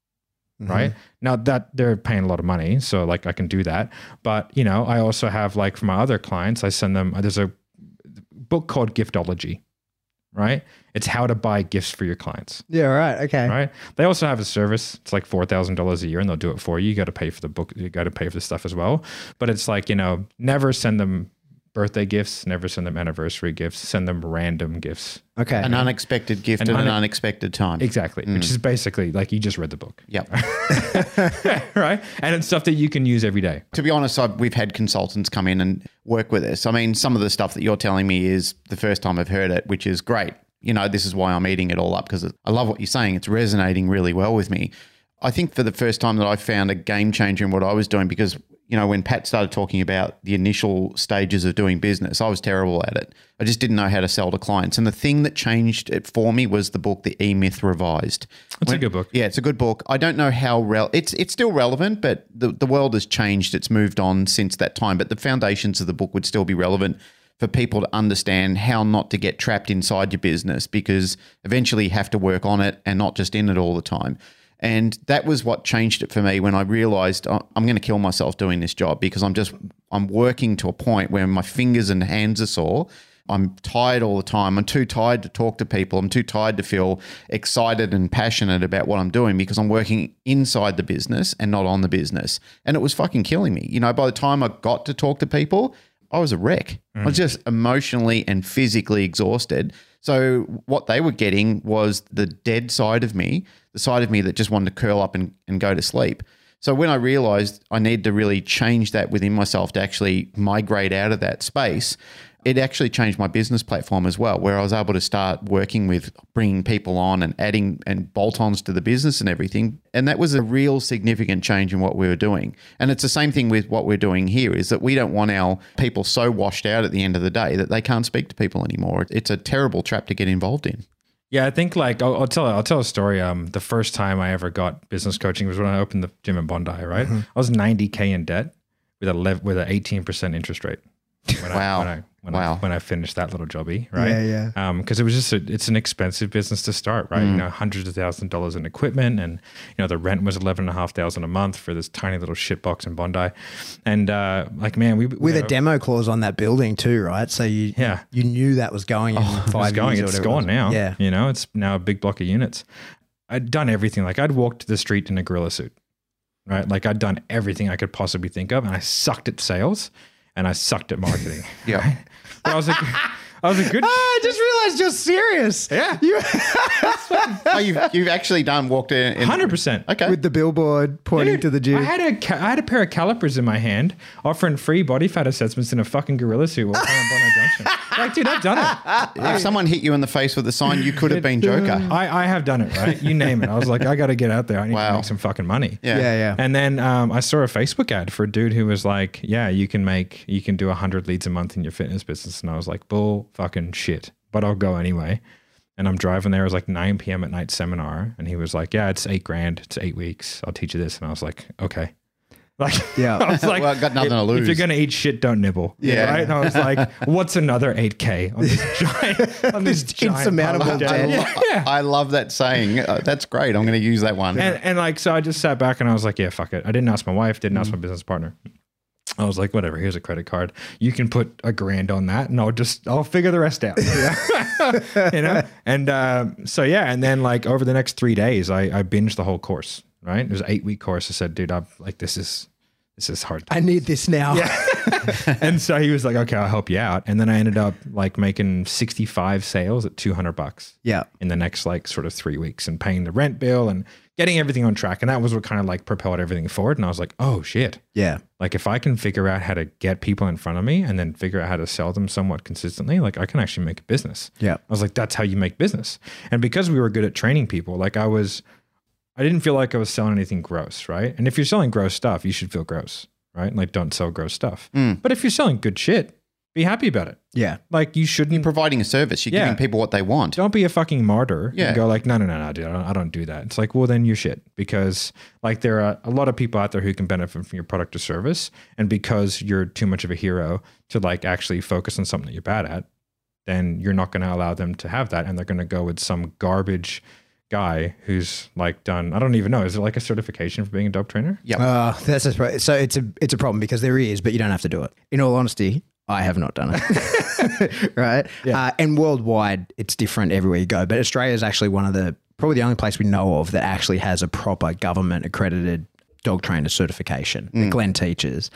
mm-hmm. right? Now that they're paying a lot of money so like i can do that. But you know i also have like for my other clients i send them there's a book called giftology right it's how to buy gifts for your clients Yeah, right. Okay. right? They also have a service. It's like four thousand dollars a year, and they'll do it for you. You got to pay for the book. You got to pay for the stuff as well. But it's like you know, never send them birthday gifts. Never send them anniversary gifts. Send them random gifts. Okay. An unexpected gift An at an unexpected time. Exactly, which mm. is basically like you just read the book, Yep. right? And it's stuff that you can use every day. to be honest, I've, we've had consultants come in and work with us. I mean, some of the stuff that you're telling me is the first time I've heard it, which is great. You know, this is why I'm eating it all up because I love what you're saying. It's resonating really well with me. I think for the first time that I found a game changer in what I was doing because, you know, when Pat started talking about the initial stages of doing business, I was terrible at it. I just didn't know how to sell to clients. And the thing that changed it for me was the book, The E Myth Revised. It's a good book. Yeah, it's a good book. I don't know how rel it's it's still relevant, but the the world has changed. It's moved on since that time, but the foundations of the book would still be relevant for people to understand how not to get trapped inside your business because eventually you have to work on it and not just in it all the time. And that was what changed it for me when I realized oh, I'm going to kill myself doing this job because I'm just I'm working to a point where my fingers and hands are sore. I'm tired all the time. I'm too tired to talk to people. I'm too tired to feel excited and passionate about what I'm doing because I'm working inside the business and not on the business. And it was fucking killing me. You know, by the time I got to talk to people, I was a wreck. I was mm. just emotionally and physically exhausted. So what they were getting was the dead side of me, the side of me that just wanted to curl up and, and go to sleep. So when I realized I needed to really change that within myself to actually migrate out of that space, it actually changed my business platform as well, where I was able to start working with bringing people on and adding and bolt ons to the business and everything. And that was a real significant change in what we were doing. And it's the same thing with what we're doing here is that we don't want our people so washed out at the end of the day that they can't speak to people anymore. It's a terrible trap to get involved in. Yeah, I think like I'll, I'll tell I'll tell a story. Um, the first time I ever got business coaching was when I opened the gym in Bondi. Right, I was 90k in debt with a with an 18 percent interest rate. When Wow. I, when I when Wow. I when I finished that little jobby, right? Yeah, yeah. Um, because it was just a, it's an expensive business to start, right? Mm. You know, hundreds of thousands of dollars in equipment, and you know the rent was eleven and a half thousand a month for this tiny little shit box in Bondi, and uh, like man, we With we a demo clause on that building too, right? So you Yeah. you knew that was going in It was going. years. or It's whatever it gone was. now. Yeah. You know, it's now a big block of units. I'd done everything. Like I'd walked the street in a gorilla suit, right? Like I'd done everything I could possibly think of, and I sucked at sales and I sucked at marketing. Yeah. But I was a, I was a good. Ah, I just realized you're serious. Yeah. You oh, you've, you've actually done walked in. in Hundred percent. Okay. with the billboard pointing to the gym. I had a ca- I had a pair of calipers in my hand, offering free body fat assessments in a fucking gorilla suit walking on Bondi Junction. Like, dude, I've done it. if someone hit you in the face with a sign, you could have been Joker. I, I have done it, right? You name it. I was like, I got to get out there. I need to make some fucking money. Yeah. yeah, yeah. And then um, I saw a Facebook ad for a dude who was like, "Yeah, you can make, you can do hundred leads a month in your fitness business." And I was like, "Bull fucking shit, but I'll go anyway. And I'm driving there. It was like 9 p.m. at night seminar. And he was like, Yeah, it's eight grand. It's eight weeks. I'll teach you this. And I was like, Okay. Like, Yeah. I was like, Well, I've got nothing to lose. If you're going to eat shit, don't nibble. Yeah. Right. And I was like, What's another 8K on this giant, on this giant insurmountable of debt. debt? I, Yeah. I love that saying. Uh, that's great. I'm going to use that one. And, and like, so I just sat back and I was like, yeah, fuck it. I didn't ask my wife, didn't ask my business partner. I was like, whatever, here's a credit card. You can put a grand on that and I'll just, I'll figure the rest out. you know? And um, so, yeah. And then like over the next three days, I, I binged the whole course, right? It was an eight week course. I said, dude, I'm like, this is, this is hard. I need this now. and so he was like, okay, I'll help you out. And then I ended up like making 65 sales at 200 bucks Yeah. in the next like sort of three weeks and paying the rent bill and getting everything on track. And that was what kind of like propelled everything forward. And I was like, oh shit. Yeah. Like if I can figure out how to get people in front of me and then figure out how to sell them somewhat consistently, like I can actually make a business. Yeah. I was like, that's how you make business. And because we were good at training people, like I was, I didn't feel like I was selling anything gross, right? And if you're selling gross stuff, you should feel gross, right? Like don't sell gross stuff. Hmm. But if you're selling good shit, be happy about it. Yeah. Like you shouldn't be Providing a service, you're Yeah. giving people what they want. don't be a fucking martyr Yeah. and go like, no, no, no, no, dude, I don't, I don't do that. It's like, well, then you're shit because like there are a lot of people out there who can benefit from your product or service, and because you're too much of a hero to like actually focus on something that you're bad at, then you're not going to allow them to have that, and they're going to go with some garbage guy who's like done. I don't even know. Is it like a certification for being a dog trainer? Yeah. Uh, that's a, so it's a it's a problem because there is, but you don't have to do it. In all honesty, I have not done it. right? Uh, and worldwide, it's different everywhere you go. But Australia is actually one of the probably the only place we know of that actually has a proper government accredited dog trainer certification that Glenn teaches.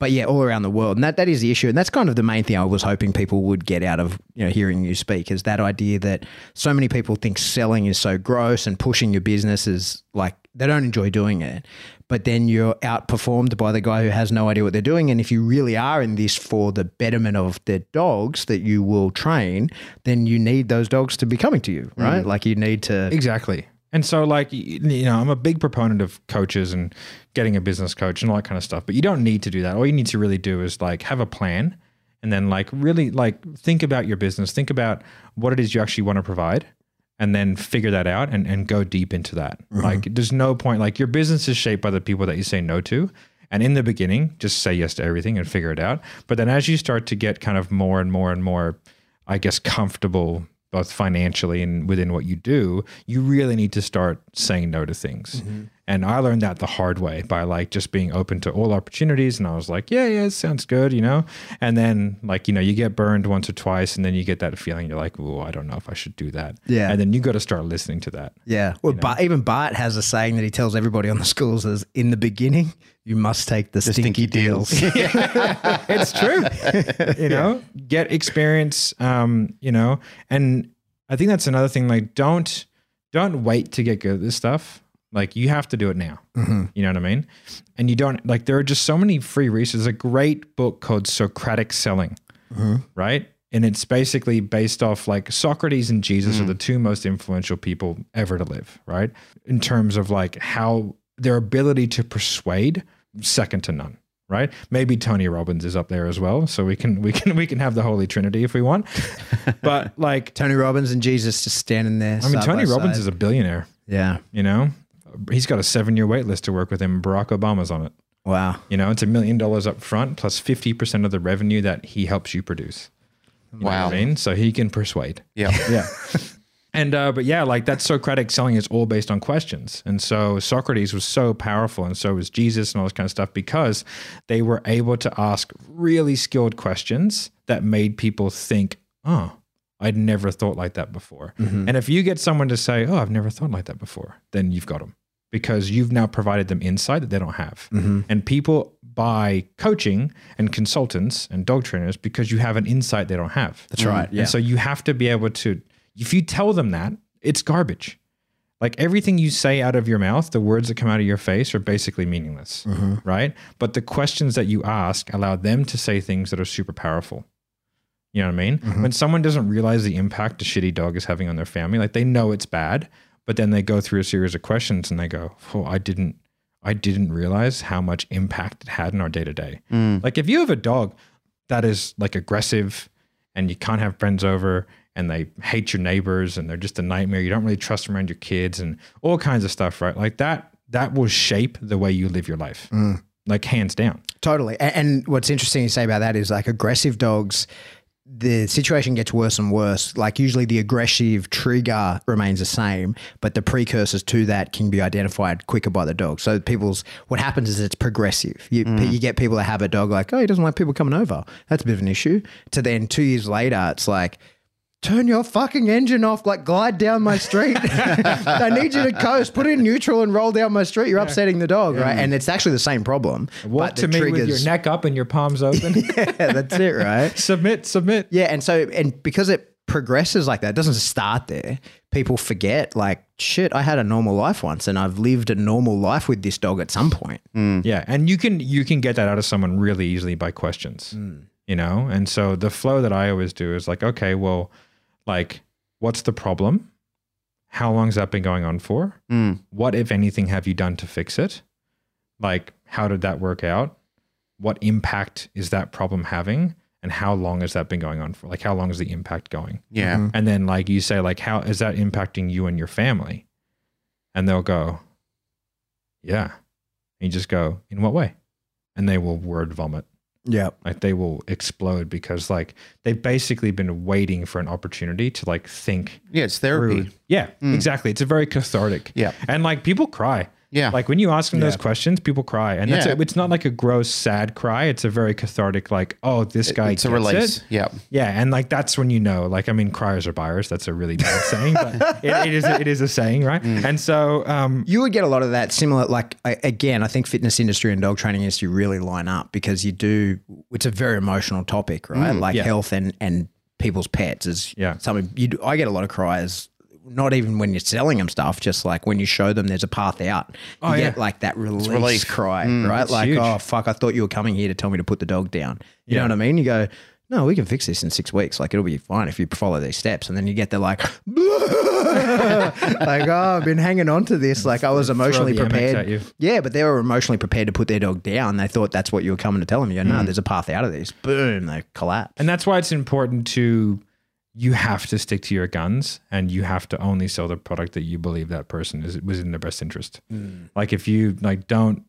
But yeah, all around the world, and that, that is the issue, and that's kind of the main thing I was hoping people would get out of you know hearing you speak is that idea that so many people think selling is so gross and pushing your business is like they don't enjoy doing it, but then you're outperformed by the guy who has no idea what they're doing, and if you really are in this for the betterment of the dogs that you will train, then you need those dogs to be coming to you, right? Mm. Like you need to, Exactly. And so, like, you know, I'm a big proponent of coaches and getting a business coach and all that kind of stuff, but you don't need to do that. All you need to really do is like have a plan and then, like, really like think about your business, think about what it is you actually want to provide, and then figure that out and, and go deep into that. Mm-hmm. Like, there's no point, like, your business is shaped by the people that you say no to. And in the beginning, just say yes to everything and figure it out. But then as you start to get kind of more and more and more, I guess, comfortable both financially and within what you do, you really need to start saying no to things. Mm-hmm. And I learned that the hard way by like just being open to all opportunities. And I was like, yeah, yeah, it sounds good, you know? And then like, you know, you get burned once or twice and then you get that feeling you're like, oh, I don't know if I should do that. Yeah. And then you got to start listening to that. Yeah. Well, Bart even Bart has a saying that he tells everybody on the schools is in the beginning, you must take the, stinky, stinky deals. deals. it's true. you know, get experience. Um, you know, and I think that's another thing. Like, don't don't wait to get good at this stuff. Like, you have to do it now. Mm-hmm. You know what I mean? And you don't like. There are just so many free resources. There's a great book called Socratic Selling, mm-hmm. right? And it's basically based off like Socrates and Jesus are the mm. two most influential people ever to live, right? In terms of like how their ability to persuade, second to none right? Maybe Tony Robbins is up there as well, so we can we can we can have the Holy Trinity if we want. But like, Tony Robbins and Jesus just standing there. I mean, Tony Robbins is a billionaire. Yeah. You know, he's got a seven-year wait list to work with him. Barack Obama's on it. Wow. You know, it's a million dollars up front plus fifty percent of the revenue that he helps you produce. You know Wow. what I mean, so he can persuade. Yeah. Yeah. And uh, but yeah, like that Socratic selling is all based on questions, and so Socrates was so powerful, and so was Jesus, and all this kind of stuff because they were able to ask really skilled questions that made people think, "Oh, I'd never thought like that before." And if you get someone to say, "Oh, I've never thought like that before," then you've got them because you've now provided them insight that they don't have. Mm-hmm. And people buy coaching and consultants and dog trainers because you have an insight they don't have. That's right. Yeah. And so you have to be able to, if you tell them that, it's garbage. Like everything you say out of your mouth, the words that come out of your face are basically meaningless, mm-hmm. right? But the questions that you ask allow them to say things that are super powerful. You know what I mean? Mm-hmm. When someone doesn't realize the impact a shitty dog is having on their family, like they know it's bad, but then they go through a series of questions and they go, "Oh, I didn't, I didn't realize how much impact it had in our day to day." Like if you have a dog that is like aggressive and you can't have friends over and they hate your neighbors and they're just a nightmare. You don't really trust them around your kids and all kinds of stuff, right? Like that that will shape the way you live your life. Mm. Like hands down. Totally. A- And what's interesting to say about that is like aggressive dogs, the situation gets worse and worse. Like usually the aggressive trigger remains the same, but the precursors to that can be identified quicker by the dog. So people's what happens is it's progressive. You mm. you get people that have a dog like, oh, he doesn't like people coming over. That's a bit of an issue. To then two years later, it's like. Turn your fucking engine off, like glide down my street. I need you to coast, put it in neutral and roll down my street. You're upsetting the dog, right? And it's actually the same problem. Walk but to the me with your neck up and your palms open. yeah, that's it, right? submit, submit. Yeah, and so and because it progresses like that, it doesn't start there. People forget, like, shit, I had a normal life once, and I've lived a normal life with this dog at some point. Mm. Yeah, and you can you can get that out of someone really easily by questions. Mm. You know, and so the flow that I always do is like, okay, well, like, what's the problem? How long's that been going on for? Mm. What, if anything, have you done to fix it? Like, how did that work out? What impact is that problem having? And how long has that been going on for? Like, how long is the impact going? Yeah. And then like you say, like, how is that impacting you and your family? And they'll go, Yeah. And you just go, In what way? And they will word vomit. Yeah, Like they will explode because like they've basically been waiting for an opportunity to like think Yeah, it's therapy. through. Yeah, hmm. exactly. It's a very cathartic. Yeah. And like people cry. Yeah. Like when you ask them those questions, people cry. And that's Yeah. a, it's not like a gross, sad cry. It's a very cathartic, like, oh, this guy it's a gets release. it. Yeah. Yeah, and like that's when you know, like I mean, criers are buyers. That's a really bad saying, but it, it is it is a saying, right? And so, um, you would get a lot of that similar. Like I, again, I think fitness industry and dog training industry really line up because you do. It's a very emotional topic, right? like yeah. health and and people's pets is Yeah. something you. Do, I get a lot of cries. Not even when you're selling them stuff, just like when you show them there's a path out, you Oh, get yeah. like that release relief. cry, right? Like, huge. oh fuck, I thought you were coming here to tell me to put the dog down. You Yeah. know what I mean? You go, no, we can fix this in six weeks. Like it'll be fine if you follow these steps. And then you get the like, like oh, I've been hanging on to this. Like I was emotionally prepared. Yeah, but they were emotionally prepared to put their dog down. They thought that's what you were coming to tell them. You go, Mm. no, there's a path out of this. Boom, they collapse. and that's why it's important to you have to stick to your guns and you have to only sell the product that you believe that person is was in their best interest. Hmm. Like if you like don't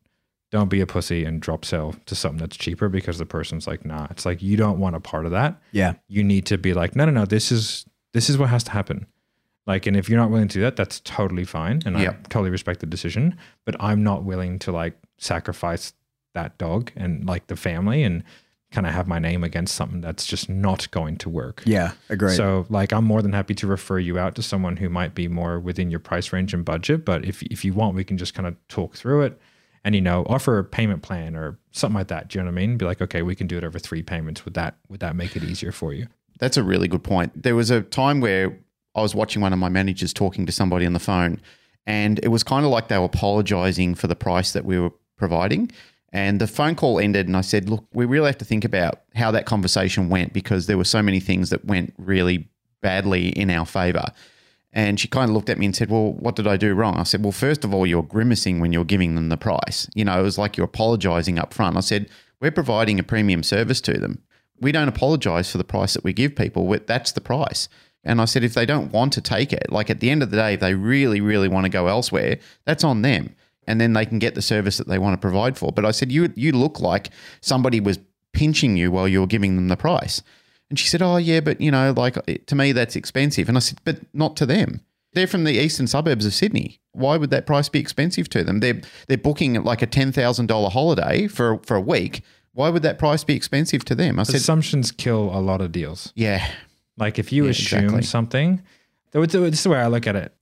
don't be a pussy and drop sell to something that's cheaper because the person's like, nah. It's like you don't want a part of that. yeah, you need to be like, no, no, no, this is this is what has to happen. Like, and if you're not willing to do that, that's totally fine, and I totally respect the decision. But I'm not willing to like sacrifice that dog and like the family and kind of have my name against something that's just not going to work. yeah, agree. So, like, I'm more than happy to refer you out to someone who might be more within your price range and budget. But if if you want, we can just kind of talk through it, and you know, offer a payment plan or something like that. Do you know what I mean? Be like, okay, we can do it over three payments. Would that would that make it easier for you? That's a really good point. There was a time where I was watching one of my managers talking to somebody on the phone, and it was kind of like they were apologizing for the price that we were providing. And the phone call ended, and I said, Look, we really have to think about how that conversation went because there were so many things that went really badly in our favor. And she kind of looked at me and said, Well, what did I do wrong? I said, Well, first of all, you're grimacing when you're giving them the price. You know, it was like you're apologizing up front. I said, We're providing a premium service to them. We don't apologize for the price that we give people. That's the price. And I said, if they don't want to take it, like at the end of the day, if they really, really want to go elsewhere, that's on them. And then they can get the service that they want to provide for. But I said, you, you look like somebody was pinching you while you were giving them the price. And she said, Oh, yeah, but you know, like it- to me, that's expensive. And I said, But not to them. They're from the eastern suburbs of Sydney. Why would that price be expensive to them? They're they're booking like a ten thousand dollar holiday for for a week. Why would that price be expensive to them? I said, Assumptions kill a lot of deals. Yeah, Like if you Yeah, assume exactly. something, though it's, it's the way I look at it.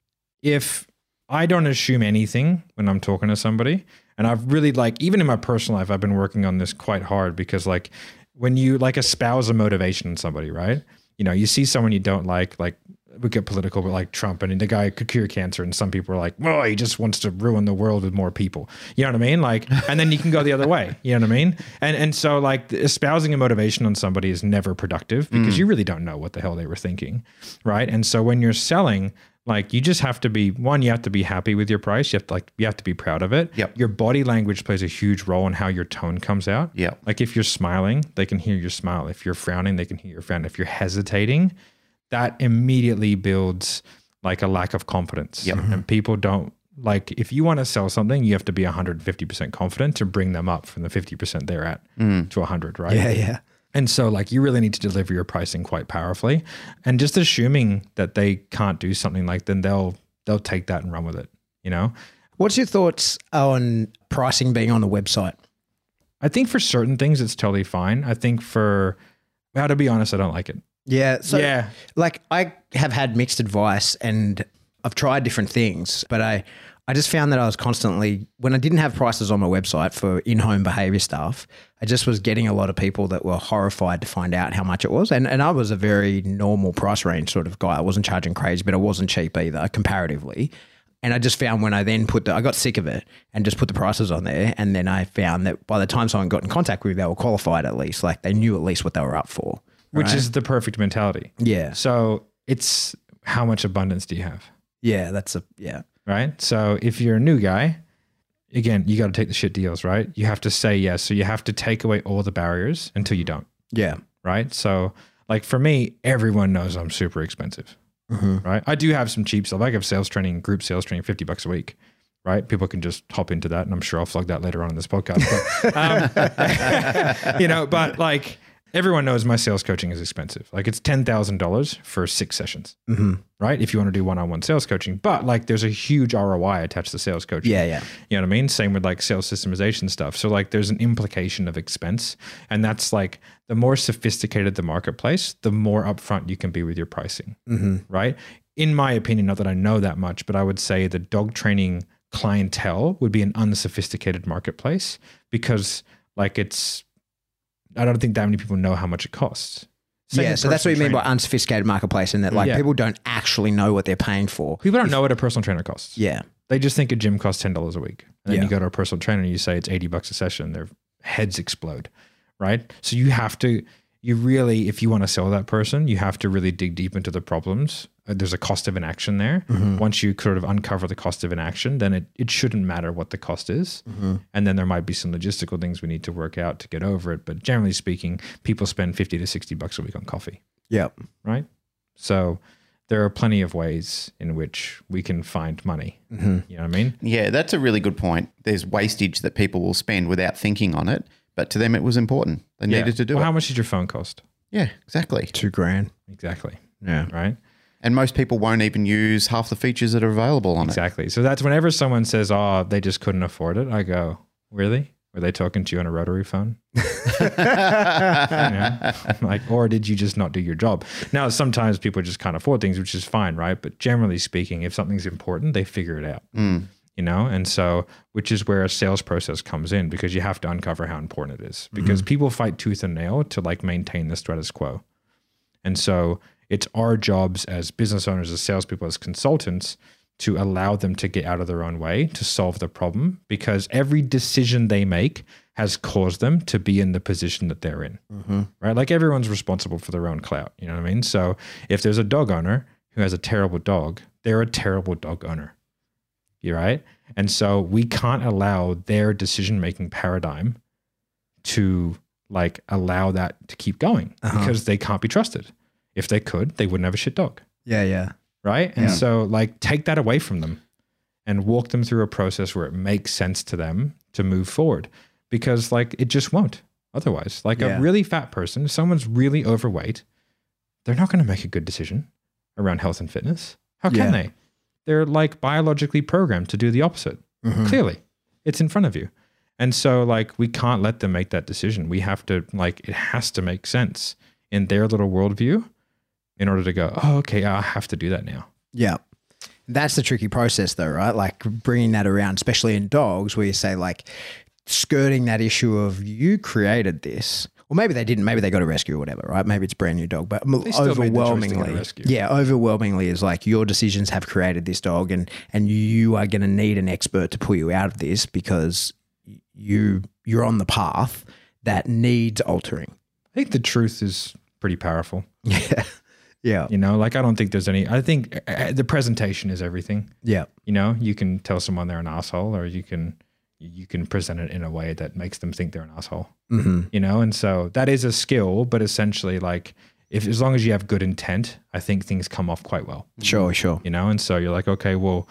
If I don't assume anything when I'm talking to somebody, and I've really like even in my personal life, I've been working on this quite hard because like when you like espouse a motivation in somebody, right? You know, you see someone you don't like, like we get political, but like Trump and the guy could cure cancer, and some people are like, "Oh, he just wants to ruin the world with more people." You know what I mean? Like, and then you can go the other way. You know what I mean? And and so like espousing a motivation on somebody is never productive because mm. you really don't know what the hell they were thinking, right? And so when you're selling, like you just have to be one, you have to be happy with your price. You have to like you have to be proud of it. Yep. Your body language plays a huge role in how your tone comes out. Yep. Like if you're smiling, they can hear your smile. If you're frowning, they can hear your frown. If you're hesitating, that immediately builds like a lack of confidence. Yep. And people don't like if you want to sell something, you have to be 150% confident to bring them up from the 50% they're at mm. to 100, right? Yeah, yeah. And so, like, you really need to deliver your pricing quite powerfully, and just assuming that they can't do something like, then they'll they'll take that and run with it. You know, What's your thoughts on pricing being on the website? I think for certain things it's totally fine. I think for, well, to be honest, I don't like it. Yeah. So, yeah, like, I have had mixed advice and I've tried different things, but I, I just found that I was constantly, when I didn't have prices on my website for in home behavior stuff, I just was getting a lot of people that were horrified to find out how much it was. And, and I was a very normal price range sort of guy. I wasn't charging crazy, but I wasn't cheap either comparatively. And I just found when I then put the, I got sick of it and just put the prices on there. And then I found that by the time someone got in contact with me, they were qualified at least. Like they knew at least what they were up for. which right? is the perfect mentality. Yeah. So it's how much abundance do you have, Yeah. That's a, yeah. Right? So if you're a new guy, again, you got to take the shit deals, right? You have to say yes. So you have to take away all the barriers until you don't. Yeah. right? So, like for me, everyone knows I'm super expensive, right? I do have some cheap stuff. I have sales training, group sales training, fifty bucks a week, right? People can just hop into that, and I'm sure I'll plug that later on in this podcast. But, um, you know, but like everyone knows my sales coaching is expensive. Like it's ten thousand dollars for six sessions, mm-hmm. right? If you want to do one-on-one sales coaching, but like there's a huge ROI attached to sales coaching. Yeah. Yeah. You know what I mean? Same with like sales systemization stuff. So like there's an implication of expense. And that's like the more sophisticated the marketplace, the more upfront you can be with your pricing. Mm-hmm. Right. In my opinion, not that I know that much, but I would say the dog training clientele would be an unsophisticated marketplace because like it's I don't think that many people know how much it costs. Same yeah, so that's what you mean by unsophisticated marketplace, and that like Yeah. people don't actually know what they're paying for. people don't know what a personal trainer costs. Yeah, They just think a gym costs ten dollars a week, and then Yeah. you go to a personal trainer and you say it's eighty bucks a session. Their heads explode, right? So you have to, you really, if you want to sell that person, you have to really dig deep into the problems. Uh, There's a cost of inaction there. Once you sort of uncover the cost of inaction, then it it shouldn't matter what the cost is, and then there might be some logistical things we need to work out to get over it. But generally speaking, people spend fifty to sixty bucks a week on coffee Yep. right? So there are plenty of ways in which we can find money. Mm-hmm. You know what I mean? Yeah, that's a really good point. There's wastage that people will spend without thinking on it, but to them it was important. They needed to do well, it. How much did your phone cost? yeah, exactly. two grand. Exactly. Yeah, Right. And most people won't even use half the features that are available on it. Exactly. So that's whenever someone says, "Oh, they just couldn't afford it," I go, "Really? Were they talking to you on a rotary phone? Know? like, or did you just not do your job?" Now, sometimes people just can't afford things, which is fine, right? But generally speaking, if something's important, they figure it out. Hmm. You know? And so which is where a sales process comes in because you have to uncover how important it is. Because mm-hmm. people fight tooth and nail to like maintain the status quo. And so it's our jobs as business owners as salespeople as consultants to allow them to get out of their own way to solve the problem because every decision they make has caused them to be in the position that they're in. Mm-hmm. Right? Like everyone's responsible for their own clout you know what i mean? So if there's a dog owner who has a terrible dog they're a terrible dog owner you're right. And so we can't allow their decision making paradigm to like allow that to keep going uh-huh. because they can't be trusted. If they could, they wouldn't have a shit dog. yeah, yeah, Right. And Yeah. so like take that away from them and walk them through a process where it makes sense to them to move forward because like it just won't otherwise. Like Yeah. a really fat person, if someone's really overweight, they're not going to make a good decision around health and fitness. How can Yeah. they? They're like biologically programmed to do the opposite. Mm-hmm. Clearly, it's in front of you. And so, like, we can't let them make that decision. We have to, like, it has to make sense in their little worldview in order to go, oh, okay, I have to do that now. yeah. That's the tricky process, though, right? Like bringing that around, especially in dogs, where you say like skirting that issue of you created this. Or maybe they didn't. Maybe they got a rescue or whatever, right? Maybe it's a brand new dog, but still made the to get a overwhelmingly, yeah, overwhelmingly is like your decisions have created this dog, and and you are going to need an expert to pull you out of this because you you're on the path that needs altering. I think the truth is pretty powerful. Yeah, yeah, You know, like, I don't think there's any, I think uh, the presentation is everything. yeah, You know, you can tell someone they're an asshole or you can, you can present it in a way that makes them think they're an asshole. mm-hmm. you know and so that is a skill but essentially like if as long as you have good intent, I think things come off quite well. Sure, sure. You know, and so you're like, okay, well,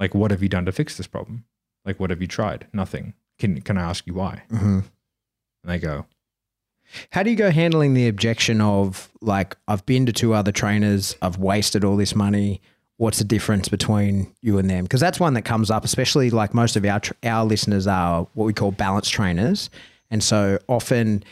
like what have you done to fix this problem? Like what have you tried? Nothing. Can can I ask you why? hmm And they go, How do you go handling the objection of like I've been to two other trainers, I've wasted all this money. What's the difference between you and them? Because that's one that comes up, especially like most of our tr- our listeners are what we call balance trainers, and so often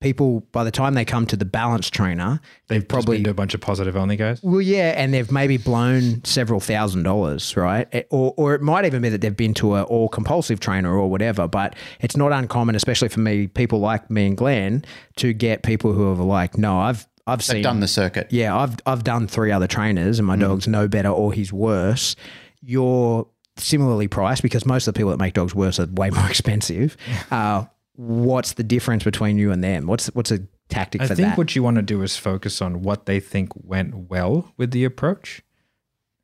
people by the time they come to the balance trainer, they've probably to a bunch of positive only guys. well, yeah, and they've maybe blown several thousand dollars, right? It- Or, or it might even be that they've been to a all compulsive trainer or whatever. But it's not uncommon, especially for me, people like me and Glenn, to get people who are like, no, I've I've They've seen done the circuit. yeah, I've I've done three other trainers, and my dog's no better or he's worse. You're similarly priced because most of the people that make dogs worse are way more expensive. Uh, what's the difference between you and them? What's what's a tactic I for think that? what you want to do is focus on what they think went well with the approach,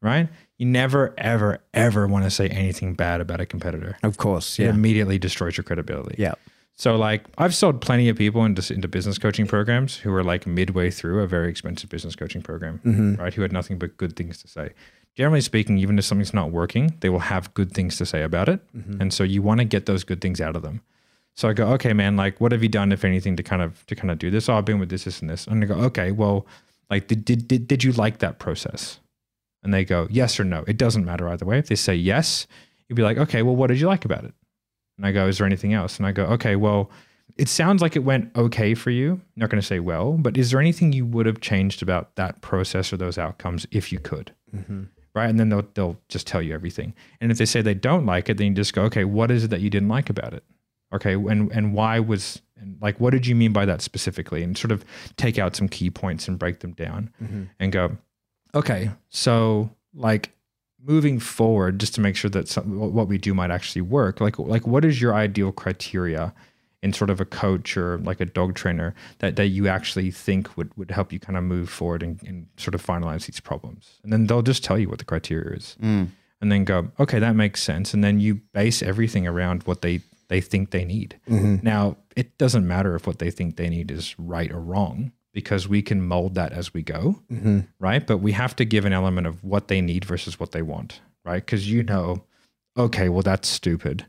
right? You never, ever, ever want to say anything bad about a competitor. of course, It yeah, immediately destroys your credibility. yeah, So, like, I've sold plenty of people into, into business coaching programs who are like midway through a very expensive business coaching program, Mm-hmm. right? Who had nothing but good things to say. Generally speaking, even if something's not working, they will have good things to say about it. Mm-hmm. And so you want to get those good things out of them. So I go, okay, man, like, what have you done, if anything, to kind of to kind of do this? Oh, I've been with this, this, and this. And I go, okay, well, like, did did did, did you like that process? And they go, yes or no. It doesn't matter either way. If they say yes, you'd be like, okay, well, what did you like about it? And I go, is there anything else? And I go, okay, well, it sounds like it went okay for you. not going to say well, but is there anything you would have changed about that process or those outcomes if you could? Mm-hmm. Right. And then they'll, they'll just tell you everything. And if they say they don't like it, then you just go, okay, what is it that you didn't like about it? Okay. And, and why was, and like, what did you mean by that specifically? And sort of take out some key points and break them down mm-hmm. and go, okay, so like moving forward, just to make sure that some, what we do might actually work, like like what is your ideal criteria in sort of a coach or like a dog trainer that, that you actually think would, would help you kind of move forward and, and sort of finalize these problems? And then they'll just tell you what the criteria is. Mm. And then go, okay, that makes sense. And then you base everything around what they, they think they need. Mm-hmm. Now, it doesn't matter if what they think they need is right or wrong because we can mold that as we go mm-hmm. right? But we have to give an element of what they need versus what they want, right? Because you know, okay, well, that's stupid,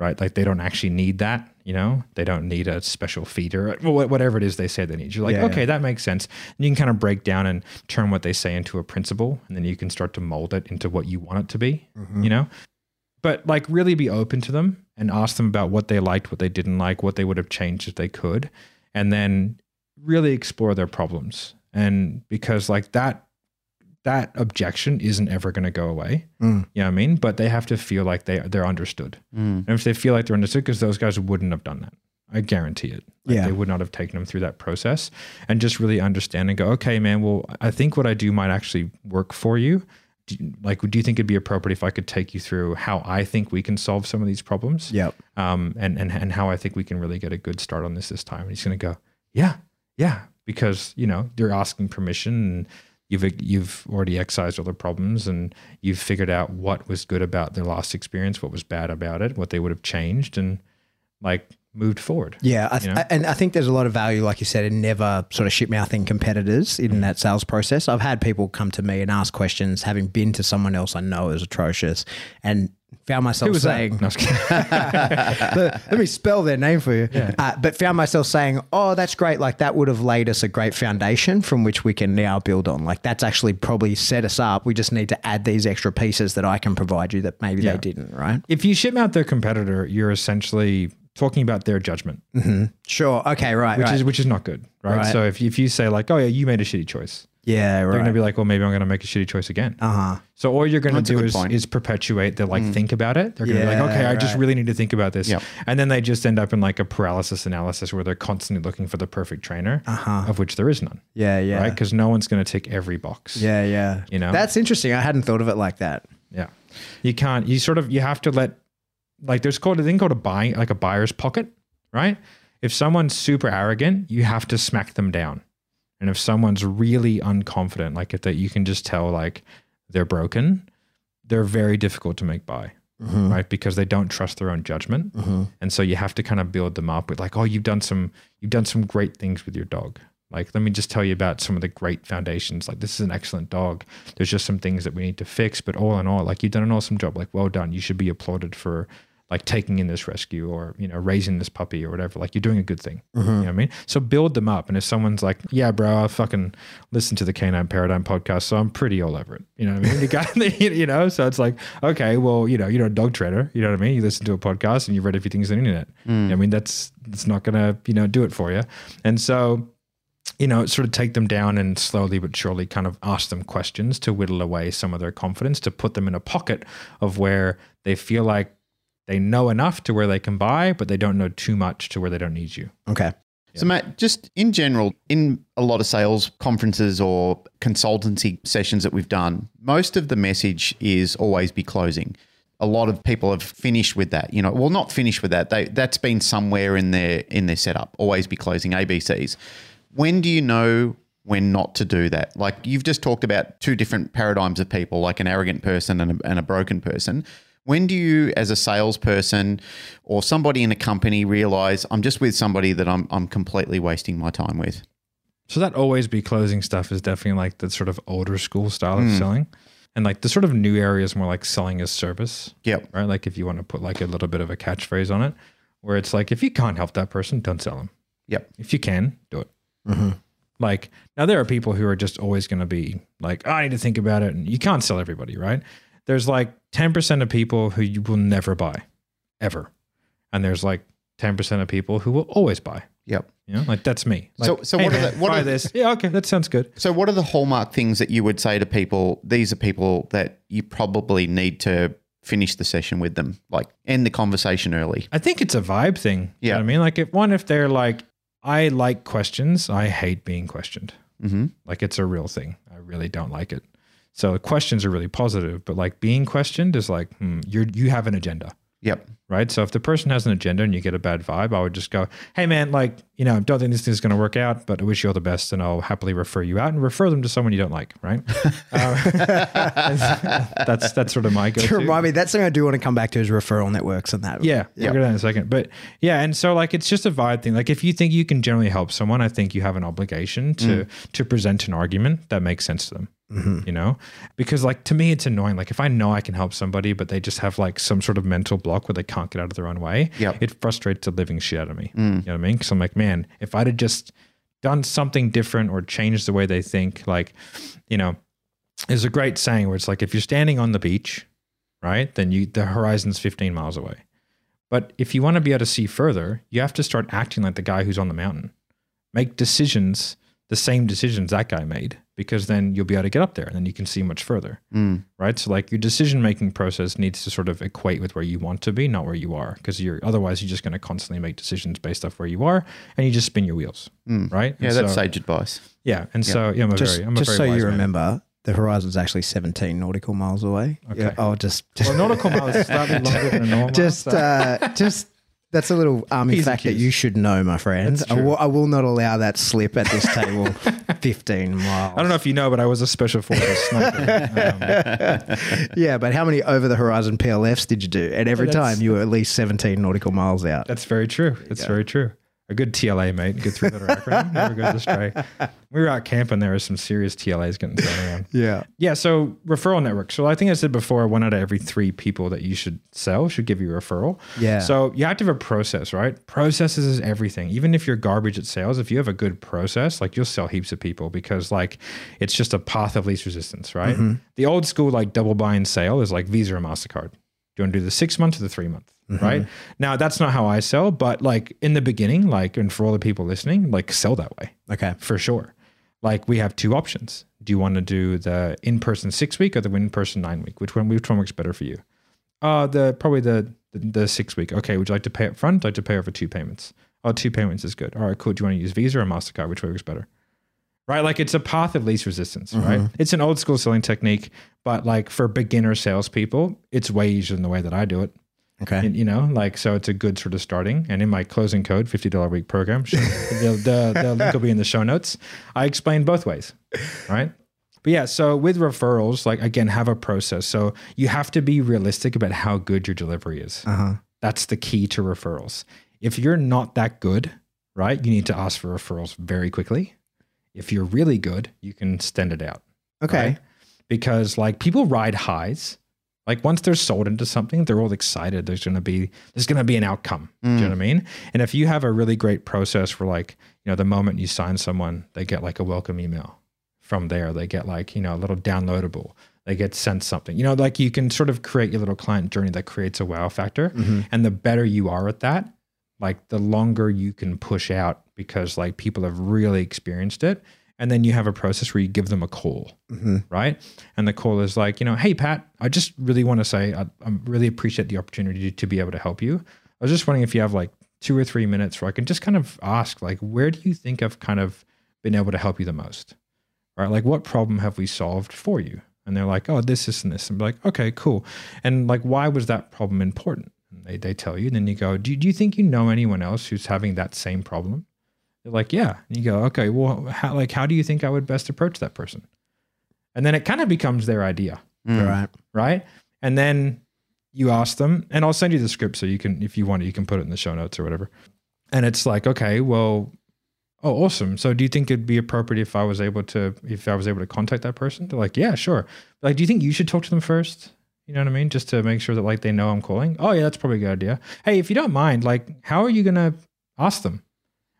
right? Like they don't actually need that, you know? They don't need a special feeder, whatever it is they say they need. You're like, Yeah. okay, that makes sense. And you can kind of break down and turn what they say into a principle, and then you can start to mold it into what you want it to be, mm-hmm. you know? But like really be open to them and ask them about what they liked, what they didn't like, what they would have changed if they could, and then really explore their problems. And because like that that objection isn't ever going to go away. Mm. You know what I mean? But they have to feel like they they're understood. Mm. And if they feel like they're understood, because those guys wouldn't have done that. I guarantee it. Like, Yeah. They would not have taken them through that process and just really understand and go, okay, man, well, I think what I do might actually work for you. Do like, do you think it'd be appropriate if I could take you through how I think we can solve some of these problems? Yep. um, and, and, and how I think we can really get a good start on this this time. And he's going to go, yeah, yeah, because, you know, you're asking permission and you've, you've already excised all the problems and you've figured out what was good about their last experience, what was bad about it, what they would have changed. And like moved forward. Yeah, I th- You know? and I think there's a lot of value, like you said, in never sort of shit mouthing competitors Mm. in that sales process. I've had people come to me and ask questions, having been to someone else I know is atrocious, and found myself saying. No, I was kidding. let, let me spell their name for you. Uh, but found myself saying, "Oh, that's great! Like that would have laid us a great foundation from which we can now build on. Like that's actually probably set us up. We just need to add these extra pieces that I can provide you that maybe Yeah. they didn't. Right? if you ship out their competitor, you're essentially talking about their judgment, Sure. Okay. Right. which right. is which is not good, right? Right. So if you, if you say like, oh yeah, you made a shitty choice, yeah. they're gonna be like, well, maybe I'm going to make a shitty choice again. Uh huh. So all you're going to That's do is, point. is perpetuate the like think about it. They're going to be like, okay, I just really need to think about this. Yep. And then they just end up in like a paralysis analysis where they're constantly looking for the perfect trainer, Uh-huh. of which there is none, Yeah. Yeah. right? Because no one's going to tick every box. Yeah, yeah. You know? That's interesting. I hadn't thought of it like that. Yeah. You can't, you sort of, you have to let, like, there's called a thing called a buy, like a buyer's pocket, right? If someone's super arrogant, you have to smack them down. And if someone's really unconfident, like if that you can just tell like they're broken, they're very difficult to make buy, mm-hmm. right? Because they don't trust their own judgment. Mm-hmm. And so you have to kind of build them up with like, oh, you've done some, you've done some great things with your dog. Like, let me just tell you about some of the great foundations. Like, this is an excellent dog. There's just some things that we need to fix, but all in all, like, you've done an awesome job. Like, well done. You should be applauded for like taking in this rescue or you know raising this puppy or whatever. Like, you're doing a good thing. You mm-hmm. know what I mean? So build them up. And if someone's like, yeah, bro, I fucking listen to the Canine Paradigm podcast, so I'm pretty all over it. You know what I mean? You got, you know, so it's like, okay, well, you know, you're a dog trainer. You know what I mean? You listen to a podcast and you've read a few things on the internet. You know I mm. mean, that's that's not gonna you know do it for you. And so you know, sort of take them down and slowly but surely kind of ask them questions to whittle away some of their confidence, to put them in a pocket of where they feel like they know enough to where they can buy, but they don't know too much to where they don't need you. Okay. So, Matt, just in general, in a lot of sales conferences or consultancy sessions that we've done, most of the message is always be closing. A lot of people have finished with that. You know, well, not finished with that. They that's been somewhere in their in their setup. Always be closing ABCs. When do you know when not to do that? Like you've just talked about two different paradigms of people, like an arrogant person and a, and a broken person. When do you, as a salesperson or somebody in a company, realize I'm just with somebody that I'm I'm completely wasting my time with? So that always be closing stuff is definitely like the sort of older school style of hmm. selling. And like the sort of new area is more like selling as service. Yep. right? Like if you want to put like a little bit of a catchphrase on it, where it's like if you can't help that person, don't sell them. Yep. If you can, do it. Mm-hmm. Like now, there are people who are just always going to be like, oh, I need to think about it, and you can't sell everybody, right? There's like ten percent of people who you will never buy, ever, and there's like ten percent of people who will always buy. Yep. You know, like that's me. Like, So- so hey, what are the- what buy are- this? Yeah, okay, that sounds good. So, what are the hallmark things that you would say to people? These are people that you probably need to finish the session with them, like end the conversation early. I think it's a vibe thing. You know Yeah. what I mean? Like if one, if they're like, I like questions, I hate being questioned. Mm-hmm. Like it's a real thing. I really don't like it. So questions are really positive, but like being questioned is like, hmm, you're you have an agenda. Yep. Right. So if the person has an agenda and you get a bad vibe, I would just go, Hey man, like, you know, don't think this thing's gonna work out, but I wish you all the best and I'll happily refer you out and refer them to someone you don't like, right? Uh, that's that's sort of my go To to. remind me, that's something I do want to come back to is referral networks and that. Yeah, we'll get that in a second. But yeah, and so like it's just a vibe thing. Like if you think you can generally help someone, I think you have an obligation to to present an argument that makes sense to them. Mm-hmm. You know, because like to me, it's annoying. Like if I know I can help somebody, but they just have like some sort of mental block where they can't get out of their own way, Yep. it frustrates the living shit out of me. Mm. You know what I mean? Because I'm like, man, if I'd have just done something different or changed the way they think, like, you know, there's a great saying where it's like if you're standing on the beach, right, then you the horizon's 15 miles away. But if you want to be able to see further, you have to start acting like the guy who's on the mountain. Make decisions, the same decisions that guy made, because then you'll be able to get up there and then you can see much further. Right. So like your decision making process needs to sort of equate with where you want to be, not where you are. Because you're otherwise you're just going to constantly make decisions based off where you are and you just spin your wheels. Right. Yeah, And that's so, sage advice. Yeah. And so yeah, I'm a Just, very I'm a just very so wise you man. remember, the horizon's actually 17 nautical miles away. Okay. Yeah, I'll just, just Well, nautical mile is slightly longer than normal. just, so- uh, just. That's a little army P's and fact that you should know, my friend. I will, I will not allow that slip at this table. 15 miles. I don't know if you know, but I was a special forces sniper. Um, Yeah, but how many over the horizon PLFs did you do? And every time you were at least 17 nautical miles out. that's very true. That's very true. A good TLA, mate. Good three letter acronym. Never goes astray. We were out camping. There was some serious TLAs getting thrown around. Yeah. Yeah. So referral network. So I think I said before, one out of every three people that you should sell should give you a referral. Yeah. So you have to have a process, right? Processes is everything. Even if you're garbage at sales, if you have a good process, like you'll sell heaps of people because like it's just a path of least resistance, right? Mm-hmm. The old school like double buy and sale is like Visa or MasterCard. Do you want to do the six month or the three month? Right. Now that's not how I sell, but like in the beginning, like and for all the people listening, like sell that way Okay. for sure. Like we have two options. Do you want to do the in-person six week or the in-person nine week? Which one? Which one works better for you? Uh the probably the the, the six week. Okay. Would you like to pay up front? Like to pay over two payments? Oh, two payments is good. All right, cool. Do you want to use Visa or Mastercard? Which way works better? Right, like it's a path of least resistance, right? It's an old school selling technique, but like for beginner salespeople, it's way easier than the way that I do it. Okay. And, you know, like so, it's a good sort of starting. And in my closing code, fifty dollar a week program, the, the the link will be in the show notes. I explain both ways, right? But yeah, so with referrals, like again, have a process. So you have to be realistic about how good your delivery is. Uh-huh. That's the key to referrals. If you're not that good, right, you need to ask for referrals very quickly. If you're really good, you can extend it out. Okay. right? Because like people ride highs. Like once they're sold into something, they're all excited. There's gonna be there's gonna be an outcome. Do you know what I mm. mean? And if you have a really great process for like, you know, the moment you sign someone, they get like a welcome email. From there, they get like, you know, a little downloadable. They get sent something. You know, like you can sort of create your little client journey that creates a wow factor. Mm-hmm. And the better you are at that, like the longer you can push out because like people have really experienced it and then you have a process where you give them a call mm-hmm. right? And the call is like you know hey pat i just really want to say i, I really appreciate the opportunity to be able to help you. I was just wondering if you have like two or three minutes where i can just kind of ask like where do you think i've kind of been able to help you the most right? Like what problem have we solved for you? And they're like oh this this and this. And be like okay cool. And like why was that problem important? And they, they tell you And then you go do, do you think you know anyone else who's having that same problem they're like yeah. And you go okay well how like how do you think i would best approach that person? And then it kind of becomes their idea. Mm. All right. right? And then you ask them and i'll send you the script so you can if you want it you can put it in the show notes or whatever. And it's like okay well oh awesome. So do you think it'd be appropriate if i was able to if i was able to contact that person? They're like yeah sure. Like do you think you should talk to them first? You know what i mean? Just to make sure that like they know i'm calling? Oh yeah that's probably a good idea. Hey if you don't mind like how are you gonna ask them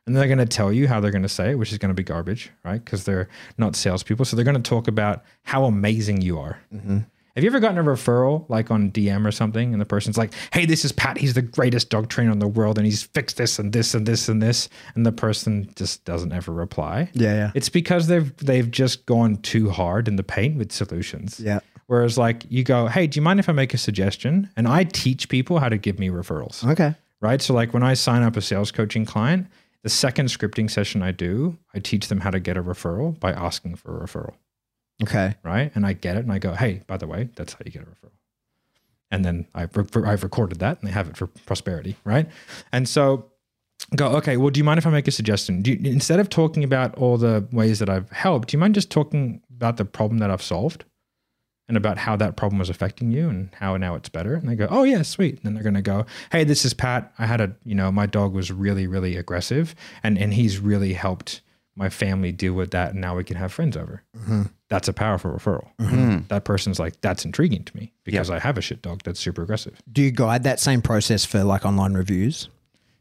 and they're going to tell you how they're going to say it, which is going to be garbage, right? Because they're not salespeople. So they're going to talk about how amazing you are. Mm-hmm. Have you ever gotten a referral like on DM or something, and the person's like, "Hey, this is Pat. He's the greatest dog trainer in the world, and he's fixed this and this and this and this," and the person just doesn't ever reply. Yeah, yeah. It's because they've they've just gone too hard in the paint with solutions. Yeah. Whereas like you go, "Hey, do you mind if I make a suggestion?" And I teach people how to give me referrals Okay. right? So like when I sign up a sales coaching client, the second scripting session I do, I teach them how to get a referral by asking for a referral, Okay. right? And I get it and I go, hey, by the way, that's how you get a referral. And then I've, re- I've recorded that and they have it for prosperity, right? And so go, okay, well, do you mind if I make a suggestion? Do you, instead of talking about all the ways that I've helped, do you mind just talking about the problem that I've solved? And about how that problem was affecting you and how now it's better. And they go, oh yeah, sweet. And then they're going to go, hey, this is Pat. I had a, you know, my dog was really, really aggressive and, and he's really helped my family deal with that. And now we can have friends over. Mm-hmm. That's a powerful referral. Mm-hmm. That person's like, that's intriguing to me because I have a shit dog that's super aggressive. Do you guide that same process for like online reviews?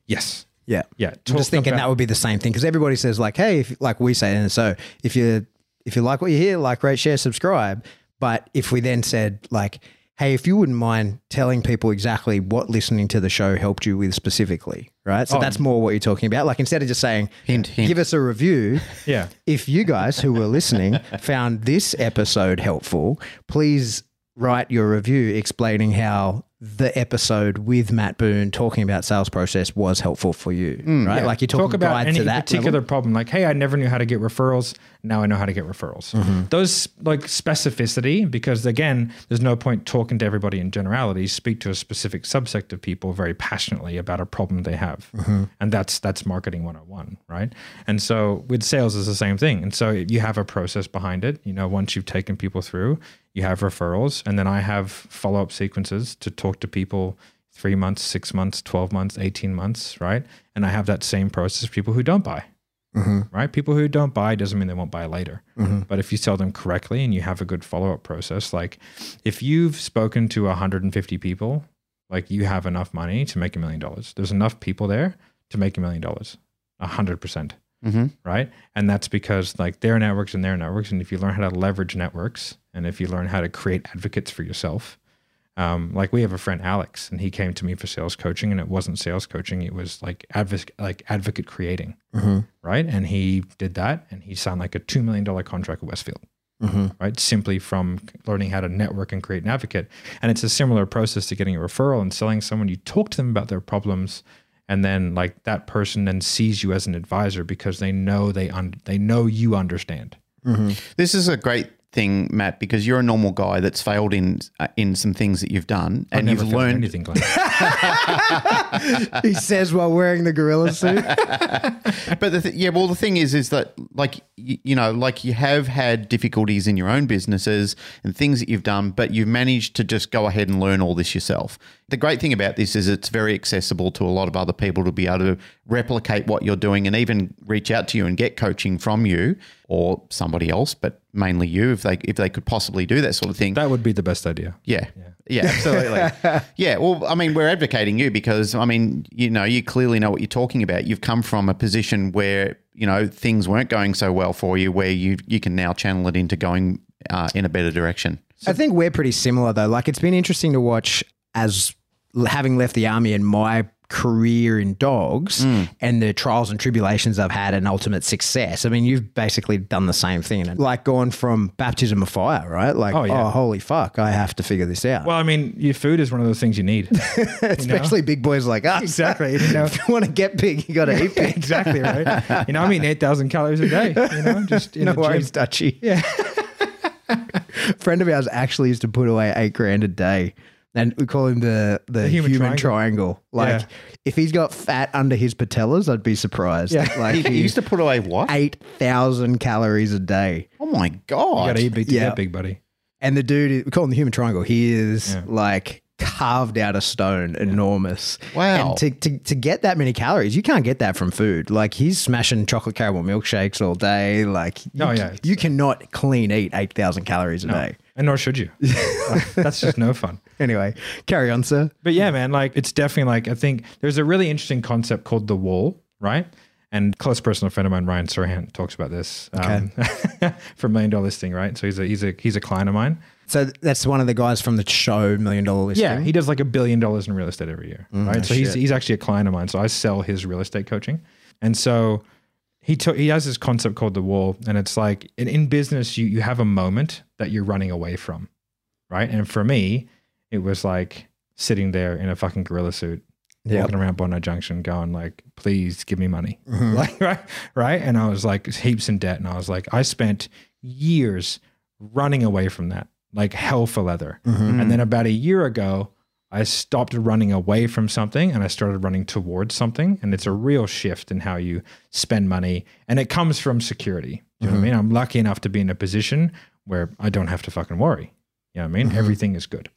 Yes. Yeah. Yeah. I'm just thinking about- that would be the same thing because everybody says like, hey, if, like we say, and so if you if you like what you hear, like, rate, share, subscribe. But if we then said like, hey, if you wouldn't mind telling people exactly what listening to the show helped you with specifically, right? So Oh. that's more what you're talking about. Like instead of just saying, Hint, hint. give us a review. Yeah. If you guys who were listening found this episode helpful, please write your review explaining how the episode with Matt Boon talking about sales process was helpful for you, right? Like you talk, talk about any to that particular level. problem. Like hey i never knew how to get referrals. Now i know how to get referrals. Mm-hmm. those like specificity because again there's no point talking to everybody in generalities. Speak to a specific subsect of people very passionately about a problem they have. Mm-hmm. and that's that's marketing 101 right? And so with sales is the same thing. And so you have a process behind it. You know once you've taken people through you have referrals and then i have follow-up sequences to talk to people three months, six months, 12 months, 18 months, right? And I have that same process for people who don't buy, mm-hmm. right? People who don't buy doesn't mean they won't buy later. Mm-hmm. But if you sell them correctly and you have a good follow up process, like if you've spoken to 150 people, like you have enough money to make a million dollars. There's enough people there to make a million dollars, hundred percent. Mm-hmm. Right. And that's because like their networks and their networks. And if you learn how to leverage networks and if you learn how to create advocates for yourself, um, like we have a friend Alex, and he came to me for sales coaching, and it wasn't sales coaching; it was like advocate, like advocate creating, mm-hmm. right? And he did that, and he signed like a two million dollar contract with Westfield, mm-hmm. right? Simply from learning how to network and create an advocate. And it's a similar process to getting a referral and selling someone. You talk to them about their problems, and then like that person then sees you as an advisor because they know they un- they know you understand. Mm-hmm. This is a great thing, Matt, because you're a normal guy that's failed in uh, in some things that you've done, and Never you've learned. anything. Glenn. he says while wearing the gorilla suit. But the th- yeah, well, the thing is, is that like you, you know, like you have had difficulties in your own businesses and things that you've done, but you've managed to just go ahead and learn all this yourself. The great thing about this is it's very accessible to a lot of other people to be able to replicate what you're doing and even reach out to you and get coaching from you or somebody else, but mainly you if they if they could possibly do that sort of thing. That would be the best idea. Yeah. Yeah, yeah absolutely. yeah. Well, I mean, we're advocating you because, I mean, you know, you clearly know what you're talking about. You've come from a position where, you know, things weren't going so well for you, where you, you can now channel it into going uh, in a better direction. I think we're pretty similar though. Like it's been interesting to watch as having left the army and my career in dogs hmm. and the trials and tribulations I've had and ultimate success. I mean, you've basically done the same thing and like gone from baptism of fire, right? Like, Oh, oh, holy fuck, I have to figure this out. Well, I mean, your food is one of those things you need. Especially big boys like us. Exactly, you know. if you want to get big, you got to eat big. exactly right. You know, I'm eating eight thousand calories a day. You know, just in No the gym. worries, Dutchy. Yeah. friend of ours actually used to put away eight grand a day. And we call him the, the, human human, triangle. triangle. Like, Yeah. if he's got fat under his patellas, I'd be surprised. Yeah. Like, He, he used to put away what? 8,000 calories a day. Oh my god! You God. gotta eat big to Yeah. get big, buddy. And the dude, we call him the human triangle. He is Yeah. like carved out of stone, enormous. Wow. And to, to, to get that many calories, you can't get that from food. Like he's smashing chocolate caramel milkshakes all day. Like, you, Oh, yeah. you cannot clean eat 8,000 calories a day. And nor should you. Like, that's just no fun. Anyway, carry on, sir. But yeah, man, like it's definitely like I think there's a really interesting concept called the wall, right? And close personal friend of mine, Ryan Serhant, talks about this um, from Million Dollar Listing, right? So he's a he's a he's a client of mine. So that's one of the guys from the show Million Dollar Listing. Yeah, he does like a billion dollars in real estate every year, right? So he's he's actually a client of mine. So I sell his real estate coaching, and so he took he has this concept called the wall, and it's like in, in business you you have a moment that you're running away from, right? And for me, it was like sitting there in a fucking gorilla suit. Yep. Walking around Bondi Junction, going like, "Please give me money," Mm-hmm. like right, right, and I was like heaps in debt, and I was like, I spent years running away from that, like hell for leather, Mm-hmm. and then about a year ago, I stopped running away from something and I started running towards something. And it's a real shift in how you spend money. And it comes from security. Do you know what I mm-hmm. mean? I'm lucky enough to be in a position where I don't have to fucking worry. You know what I mean? Mm-hmm. Everything is good.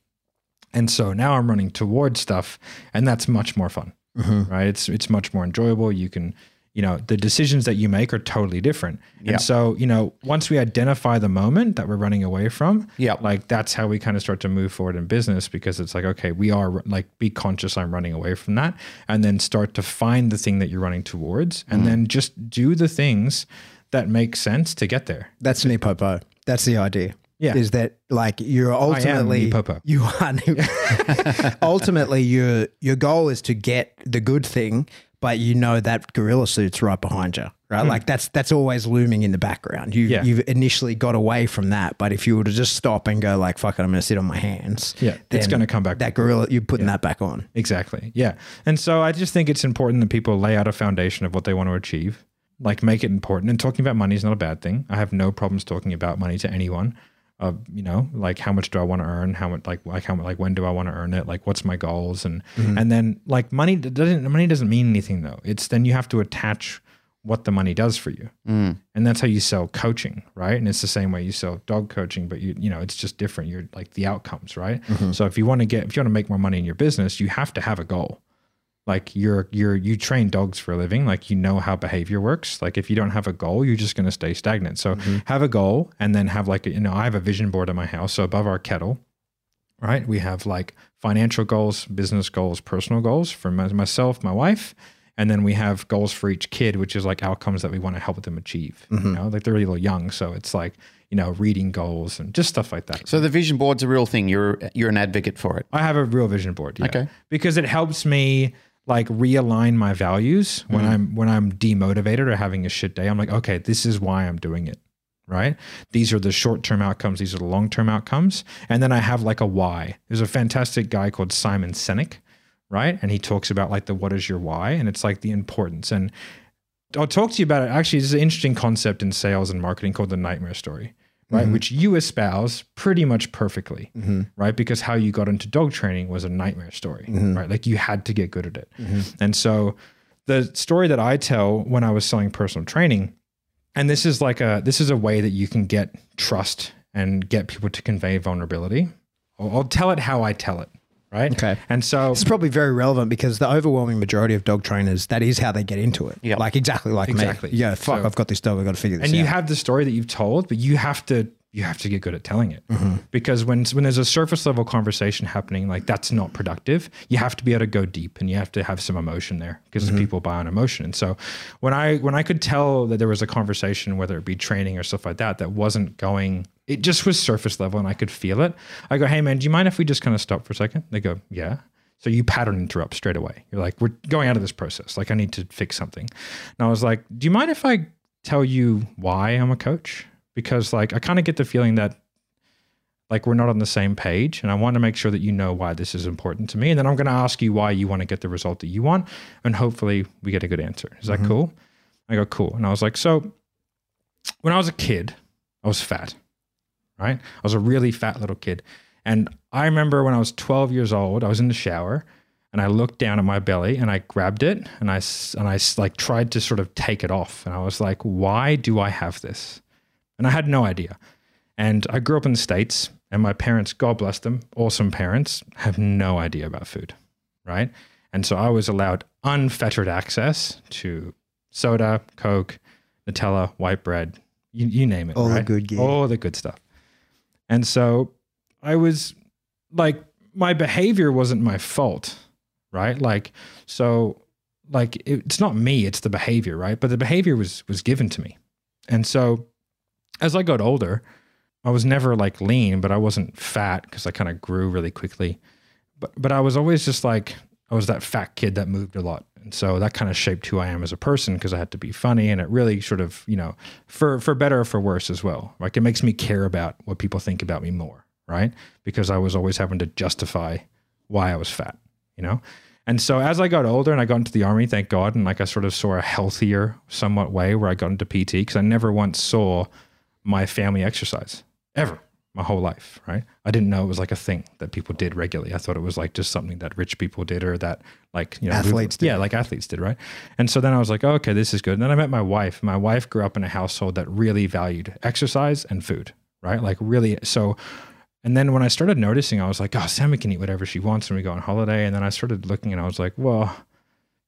And so now I'm running towards stuff and that's much more fun. Mm-hmm. Right? It's it's much more enjoyable. You can you know the decisions that you make are totally different Yeah. and so you know once we identify the moment that we're running away from Yeah. like that's how we kind of start to move forward in business because it's like okay we are like be conscious i'm running away from that and then start to find the thing that you're running towards and Mm. then just do the things that make sense to get there That's Nipopo. That's the idea. Yeah. Is that like you're ultimately you are ultimately your your goal is to get the good thing, but you know that gorilla suit's right behind you. Right? Hmm. Like that's that's always looming in the background. You. Yeah. you've initially got away from that, but if you were to just stop and go like fuck it, I'm gonna sit on my hands. Yeah, it's gonna come back. That gorilla you're putting that back on. Exactly. Yeah. And so I just think it's important that people lay out a foundation of what they want to achieve, like make it important. And talking about money is not a bad thing. I have no problems talking about money to anyone. Uh, you know, like how much do I want to earn? How much, like, like how, like when do I want to earn it? Like, what's my goals? And and then like money doesn't money doesn't mean anything though. It's then you have to attach what the money does for you, and that's how you sell coaching, right? And it's the same way you sell dog coaching, but you you know it's just different. You're like the outcomes, right? So if you want to get if you want to make more money in your business, you have to have a goal like you're you're you train dogs for a living like you know how behavior works like if you don't have a goal you're just going to stay stagnant so mm-hmm. have a goal and then have like you know i have a vision board at my house so above our kettle right we have like financial goals business goals personal goals for my, myself my wife and then we have goals for each kid which is like outcomes that we want to help them achieve you mm-hmm. know like they're a little young so it's like you know reading goals and just stuff like that So the vision board's a real thing. You're you're an advocate for it. I have a real vision board. Yeah. Okay. Because it helps me like realign my values when mm. I'm when I'm demotivated or having a shit day. I'm like, okay, this is why I'm doing it. Right? These are the short-term outcomes, these are the long-term outcomes. And then I have like a why. There's a fantastic guy called Simon Sinek, right? And he talks about like the what is your why? And it's like the importance. And I'll talk to you about it. Actually, this is an interesting concept in sales and marketing called the nightmare story, right? Mm-hmm. Which you espouse pretty much perfectly, mm-hmm. right? Because how you got into dog training was a nightmare story, mm-hmm. right? Like you had to get good at it. And so the story that I tell when I was selling personal training, and this is like a this is a way that you can get trust and get people to convey vulnerability. I'll, I'll tell it how I tell it. Right? Okay. And so it's probably very relevant because the overwhelming majority of dog trainers, that is how they get into it. Yeah. Like exactly like Exactly. me. Yeah, fuck, So- I've got this dog, I've got to figure this and out. And you have the story that you've told, but you have to you have to get good at telling it mm-hmm. because when when there's a surface level conversation happening, like that's not productive. You have to be able to go deep, and you have to have some emotion there because mm-hmm. people buy on emotion. And so when I when I could tell that there was a conversation, whether it be training or stuff like that, that wasn't going. It just was surface level, and I could feel it. I go, "Hey man, do you mind if we just kind of stop for a second? They go, "Yeah." So you pattern interrupt straight away. You're like, we're going out of this process. Like, I need to fix something. And I was like, do you mind if I tell you why I'm a coach? Because like I kind of get the feeling that like we're not on the same page and I want to make sure that you know why this is important to me. And then I'm going to ask you why you want to get the result that you want. And hopefully we get a good answer. Is that mm-hmm. cool? I go, cool. And I was like, so when I was a kid, I was fat, right? I was a really fat little kid. And I remember when I was 12 years old, I was in the shower and I looked down at my belly and I grabbed it and I, and I like tried to sort of take it off and I was like, why do I have this? And I had no idea. And I grew up in the states, and my parents, God bless them, awesome parents, have no idea about food, right? And so I was allowed unfettered access to soda, Coke, Nutella, white bread, you, you name it, All the good gear. all the good stuff. And so I was like, my behavior wasn't my fault, right? Like, so like it's not me, it's the behavior, right? But the behavior was was given to me. And so as I got older, I was never like lean, but I wasn't fat because I kind of grew really quickly. But but I was always just like I was that fat kid that moved a lot. And so that kind of shaped who I am as a person because I had to be funny and it really sort of, you know, for for better or for worse as well. Like it makes me care about what people think about me more, right? Because I was always having to justify why I was fat, you know? And so as I got older and I got into the army, thank God, and like I sort of saw a healthier, somewhat way where I got into PT because I never once saw my family exercise ever my whole life, right? I didn't know it was like a thing that people did regularly. I thought it was like just something that rich people did or that like, you know, Athletes did. Yeah, like athletes did, right? And so then I was like, oh, okay, this is good. And then I met my wife. My wife grew up in a household that really valued exercise and food, right? Like really so and then when I started noticing, I was like, oh, Sammy can eat whatever she wants when we go on holiday. And then I started looking and I was like, well,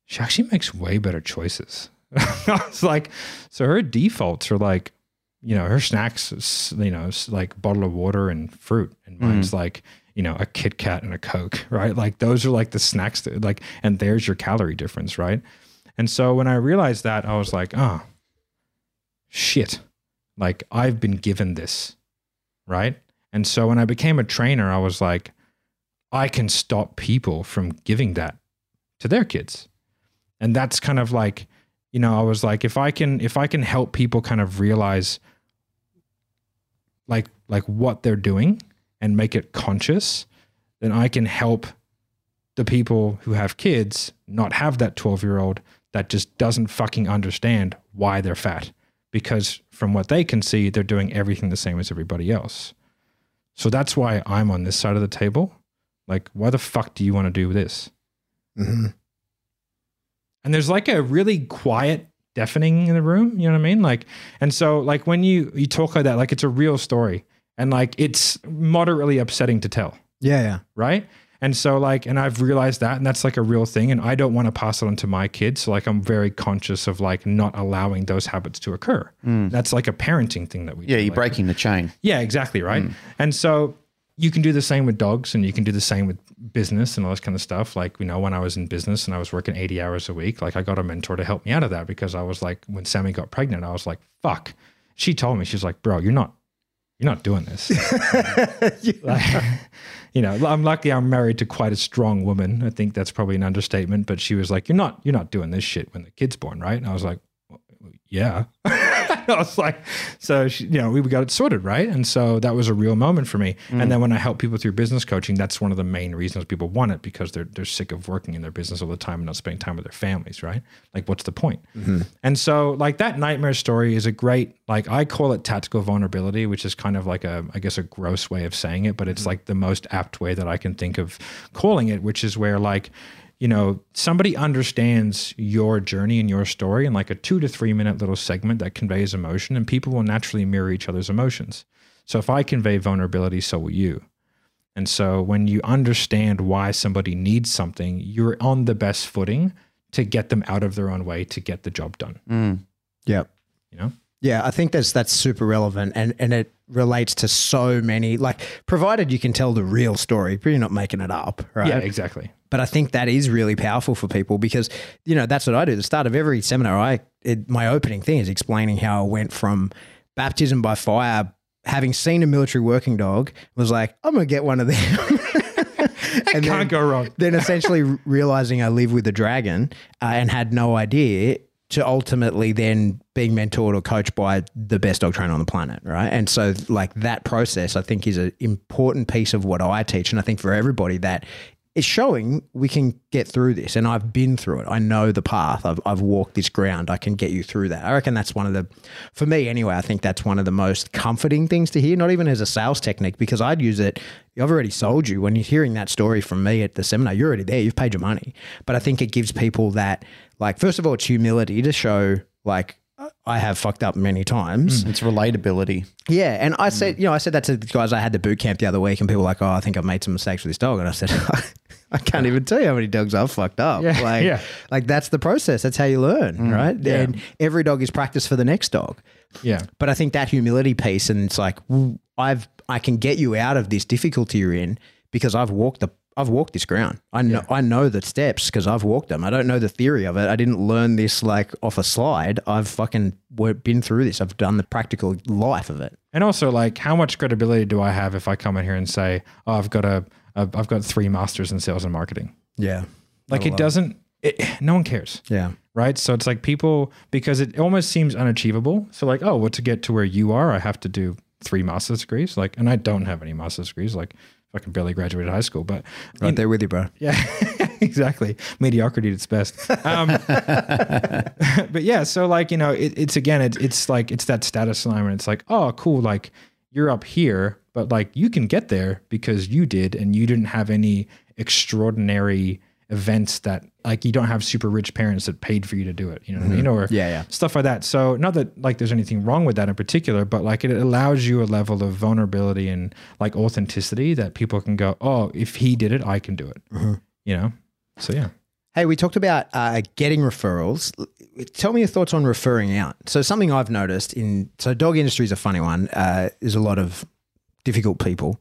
she actually makes way better choices. I was like, so her defaults are like, you know, her snacks, is, you know, like bottle of water and fruit, and mm-hmm. mine's like, you know, a Kit Kat and a Coke, right? Like those are like the snacks that like, and there's your calorie difference, right? And so when I realized that, I was like, oh, shit, like I've been given this, right? And so when I became a trainer, I was like, I can stop people from giving that to their kids. And that's kind of like, you know, I was like, if I can, if I can help people kind of realize like, like what they're doing and make it conscious, then I can help the people who have kids not have that 12 year old that just doesn't fucking understand why they're fat because from what they can see, they're doing everything the same as everybody else. So that's why I'm on this side of the table. Like, why the fuck do you want to do this? Mhm. and there's like a really quiet deafening in the room you know what i mean like and so like when you you talk like that like it's a real story and like it's moderately upsetting to tell Yeah, yeah. right and so like and i've realized that and that's like a real thing and i don't want to pass it on to my kids so like i'm very conscious of like not allowing those habits to occur mm. that's like a parenting thing that we Yeah, do. you're like- breaking the chain. yeah, exactly, right? Mm. And so you can do the same with dogs and you can do the same with business and all this kind of stuff. Like, you know, when I was in business and I was working 80 hours a week, like I got a mentor to help me out of that because I was like, when Sammy got pregnant, I was like, fuck. She told me, she's like, bro, you're not, you're not doing this. Like, you know, I'm lucky I'm married to quite a strong woman. I think that's probably an understatement, but she was like, you're not, you're not doing this shit when the kid's born, right? And I was like, yeah. I was like, so she, you know, we got it sorted, right? And so that was a real moment for me. And mm. then when I help people through business coaching, that's one of the main reasons people want it because they're they're sick of working in their business all the time and not spending time with their families, right? Like, what's the point? Mm-hmm. And so, like that nightmare story is a great, like I call it tactical vulnerability, which is kind of like a, I guess, a gross way of saying it, but it's mm-hmm. like the most apt way that I can think of calling it, which is where like you know, somebody understands your journey and your story in like a two to three minute little segment that conveys emotion, and people will naturally mirror each other's emotions. So if I convey vulnerability, so will you. And so when you understand why somebody needs something, you're on the best footing to get them out of their own way to get the job done. Mm. Yep. You know? Yeah, I think that's that's super relevant and, and it relates to so many like provided you can tell the real story, but you're not making it up, right? Yeah, exactly. But I think that is really powerful for people because you know that's what I do. The start of every seminar, I it, my opening thing is explaining how I went from baptism by fire, having seen a military working dog, was like, I'm gonna get one of them. and Can't go wrong. then essentially realizing I live with a dragon uh, and had no idea to ultimately then being mentored or coached by the best dog trainer on the planet, right? And so, like that process, I think is an important piece of what I teach, and I think for everybody that is showing we can get through this. And I've been through it. I know the path. I've I've walked this ground. I can get you through that. I reckon that's one of the, for me anyway. I think that's one of the most comforting things to hear. Not even as a sales technique, because I'd use it. I've already sold you when you're hearing that story from me at the seminar. You're already there. You've paid your money. But I think it gives people that, like, first of all, it's humility to show, like, I have fucked up many times. Mm. It's relatability. Yeah, and I said, you know, I said that to the guys I had the boot camp the other week, and people were like, "Oh, I think I've made some mistakes with this dog," and I said, "I can't even tell you how many dogs I've fucked up." Yeah, like, yeah. like that's the process. That's how you learn, mm. right? yeah. And every dog is practice for the next dog. Yeah. But I think that humility piece, and it's like I've, I can get you out of this difficulty you're in because I've walked the I've walked this ground. I know I know the steps because I've walked them. I don't know the theory of it. I didn't learn this like off a slide. I've fucking been through this. I've done the practical life of it. And also, like, how much credibility do I have if I come in here and say, "Oh, I've got a, a I've got three masters in sales and marketing"? Yeah. Like, it doesn't. It, no one cares, Yeah. right? So it's like people because it almost seems unachievable. So like, oh, well, to get to where you are, I have to do three master's degrees. Like, and I don't have any master's degrees. Like, I can barely graduated high school, but Right there with you, bro. Yeah, exactly. Mediocrity at its best. Um, but yeah, so like you know, it, it's again, it, it's like it's that status alignment. It's like, oh, cool, like you're up here, but like you can get there because you did, and you didn't have any extraordinary events that like you don't have super rich parents that paid for you to do it. You know what I mean? Or Yeah, yeah. stuff like that. So not that like there's anything wrong with that in particular, but like it allows you a level of vulnerability and like authenticity that people can go, oh, if he did it, I can do it. You know? So yeah. Hey, we talked about uh, getting referrals. Tell me your thoughts on referring out. So something I've noticed in so dog industry is a funny one. Uh, there's a lot of difficult people.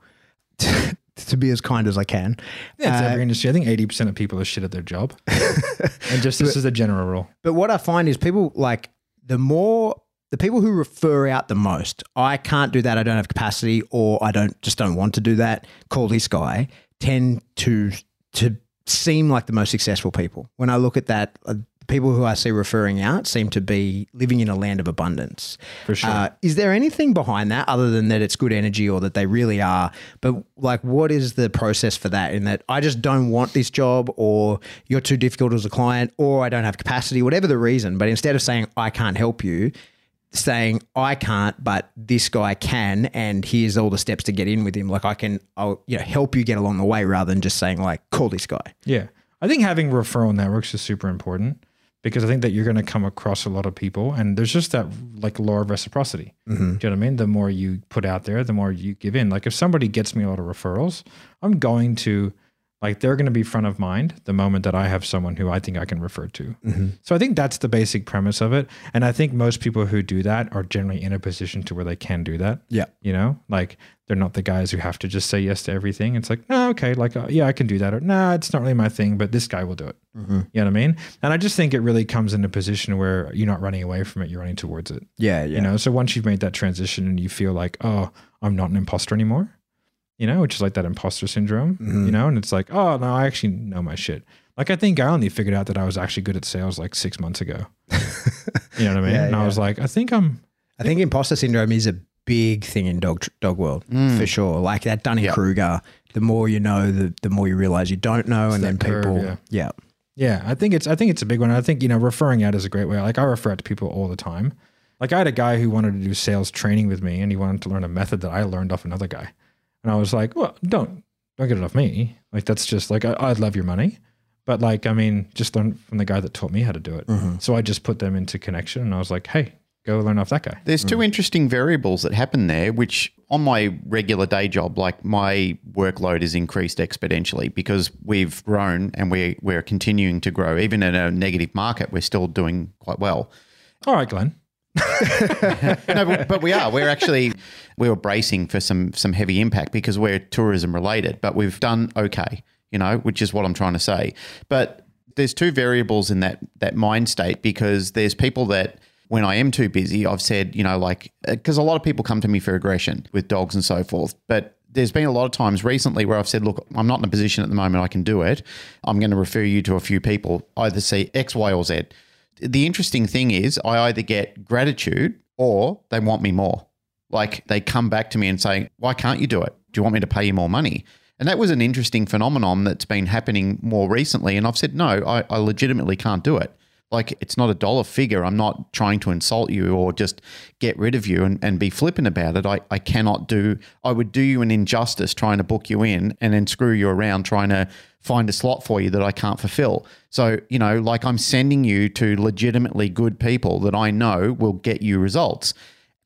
To, be as kind as I can. Yeah, it's Uh, every industry. I think 80% of people are shit at their job. and just this is a general rule. But what I find is people like the more the people who refer out the most. I can't do that. I don't have capacity, or I don't just don't want to do that. Call this guy. Tend to to seem like the most successful people. When I look at that, uh, people who I see referring out seem to be living in a land of abundance. For sure. Uh, is there anything behind that other than that it's good energy or that they really are? But like, what is the process for that? In that I just don't want this job, or you're too difficult as a client, or I don't have capacity, whatever the reason. But instead of saying I can't help you, saying I can't, but this guy can, and here's all the steps to get in with him. Like I can, I'll you know help you get along the way rather than just saying like call this guy. Yeah. I think having referral networks is super important because I think that you're going to come across a lot of people and there's just that like law of reciprocity. Mm-hmm. Do you know what I mean? The more you put out there, the more you give in. Like if somebody gets me a lot of referrals, I'm going to like they're going to be front of mind the moment that I have someone who I think I can refer to. So I think that's the basic premise of it. And I think most people who do that are generally in a position to where they can do that. Yeah. You know, like they're not the guys who have to just say yes to everything. It's like, no, okay, like, uh, yeah, I can do that. Or, nah, it's not really my thing, but this guy will do it. You know what I mean? And I just think it really comes in a position where you're not running away from it, you're running towards it. Yeah, yeah. You know, so once you've made that transition and you feel like, oh, I'm not an imposter anymore, you know, which is like that imposter syndrome, you mm-hmm. know, and it's like, oh, no, I actually know my shit. Like, I think I only figured out that I was actually good at sales like six months ago. you know what I mean? Yeah, and I was like, I think I'm, I think imposter syndrome is a big thing in dog dog world mm. for sure. Like that Dunning Kruger. The more you know, the the more you realize you don't know, and then curve, people, yeah. yeah, Yeah, I think it's I think it's a big one. I think you know referring out is a great way. Like I refer out to people all the time. Like I had a guy who wanted to do sales training with me, and he wanted to learn a method that I learned off another guy, and I was like, well, don't don't get it off me. Like that's just like I, I'd love your money, but like I mean, just learn from the guy that taught me how to do it. Mm-hmm. So I just put them into connection, and I was like, hey, go learn off that guy. There's two mm. interesting variables that happen there, which on my regular day job, like my workload is increased exponentially because we've grown and we we're continuing to grow. Even in a negative market, we're still doing quite well. All right, Glenn. no, but, but we are. We're actually we were bracing for some some heavy impact because we're tourism related, but we've done okay, you know, which is what I'm trying to say. But there's two variables in that that mind state because there's people that when I am too busy, I've said, you know, like uh, because a lot of people come to me for aggression with dogs and so forth, but there's been a lot of times recently where I've said, look, I'm not in a position at the moment I can do it. I'm going to refer you to a few people, either see X, Y, or Z. The interesting thing is, I either get gratitude or they want me more. Like they come back to me and say, why can't you do it? Do you want me to pay you more money? And that was an interesting phenomenon that's been happening more recently. And I've said, no, I, I legitimately can't do it. Like it's not a dollar figure. I'm not trying to insult you or just get rid of you and, and be flippant about it. I, I cannot do, I would do you an injustice trying to book you in and then screw you around trying to find a slot for you that I can't fulfill. So, you know, like I'm sending you to legitimately good people that I know will get you results.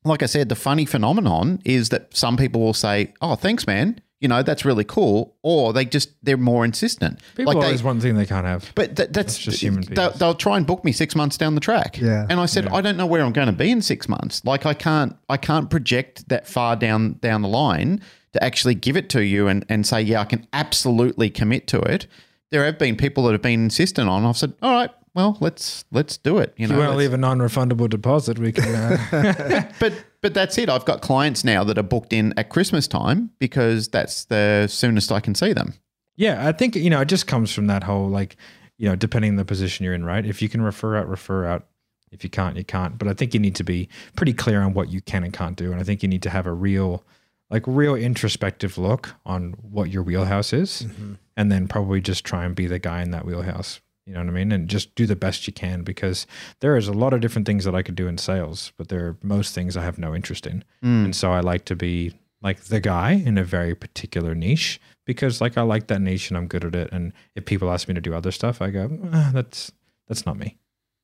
Like I said, the funny phenomenon is that some people will say, Oh, thanks, man you know that's really cool or they just they're more insistent People like always they, one thing they can't have. but th- that's just human they'll, they'll try and book me six months down the track Yeah. and i said i don't know where i'm going to be in six months like i can't i can't project that far down down the line to actually give it to you and, and say yeah i can absolutely commit to it there have been people that have been insistent on i've said all right well let's let's do it you If know you want to leave a non-refundable deposit, we can. Uh, but but that's it. I've got clients now that are booked in at Christmas time because that's the soonest I can see them. yeah, I think you know it just comes from that whole like you know depending on the position you're in, right? If you can refer out, refer out. If you can't, you can't. But I think you need to be pretty clear on what you can and can't do, and I think you need to have a real, like, real introspective look on what your wheelhouse is, mm-hmm. and then probably just try and be the guy in that wheelhouse. You know what I mean? And just do the best you can because there is a lot of different things that I could do in sales, but there are most things I have no interest in. And so I like to be like the guy in a very particular niche because like I like that niche and I'm good at it. And if people ask me to do other stuff, I go, "Ah, that's that's not me.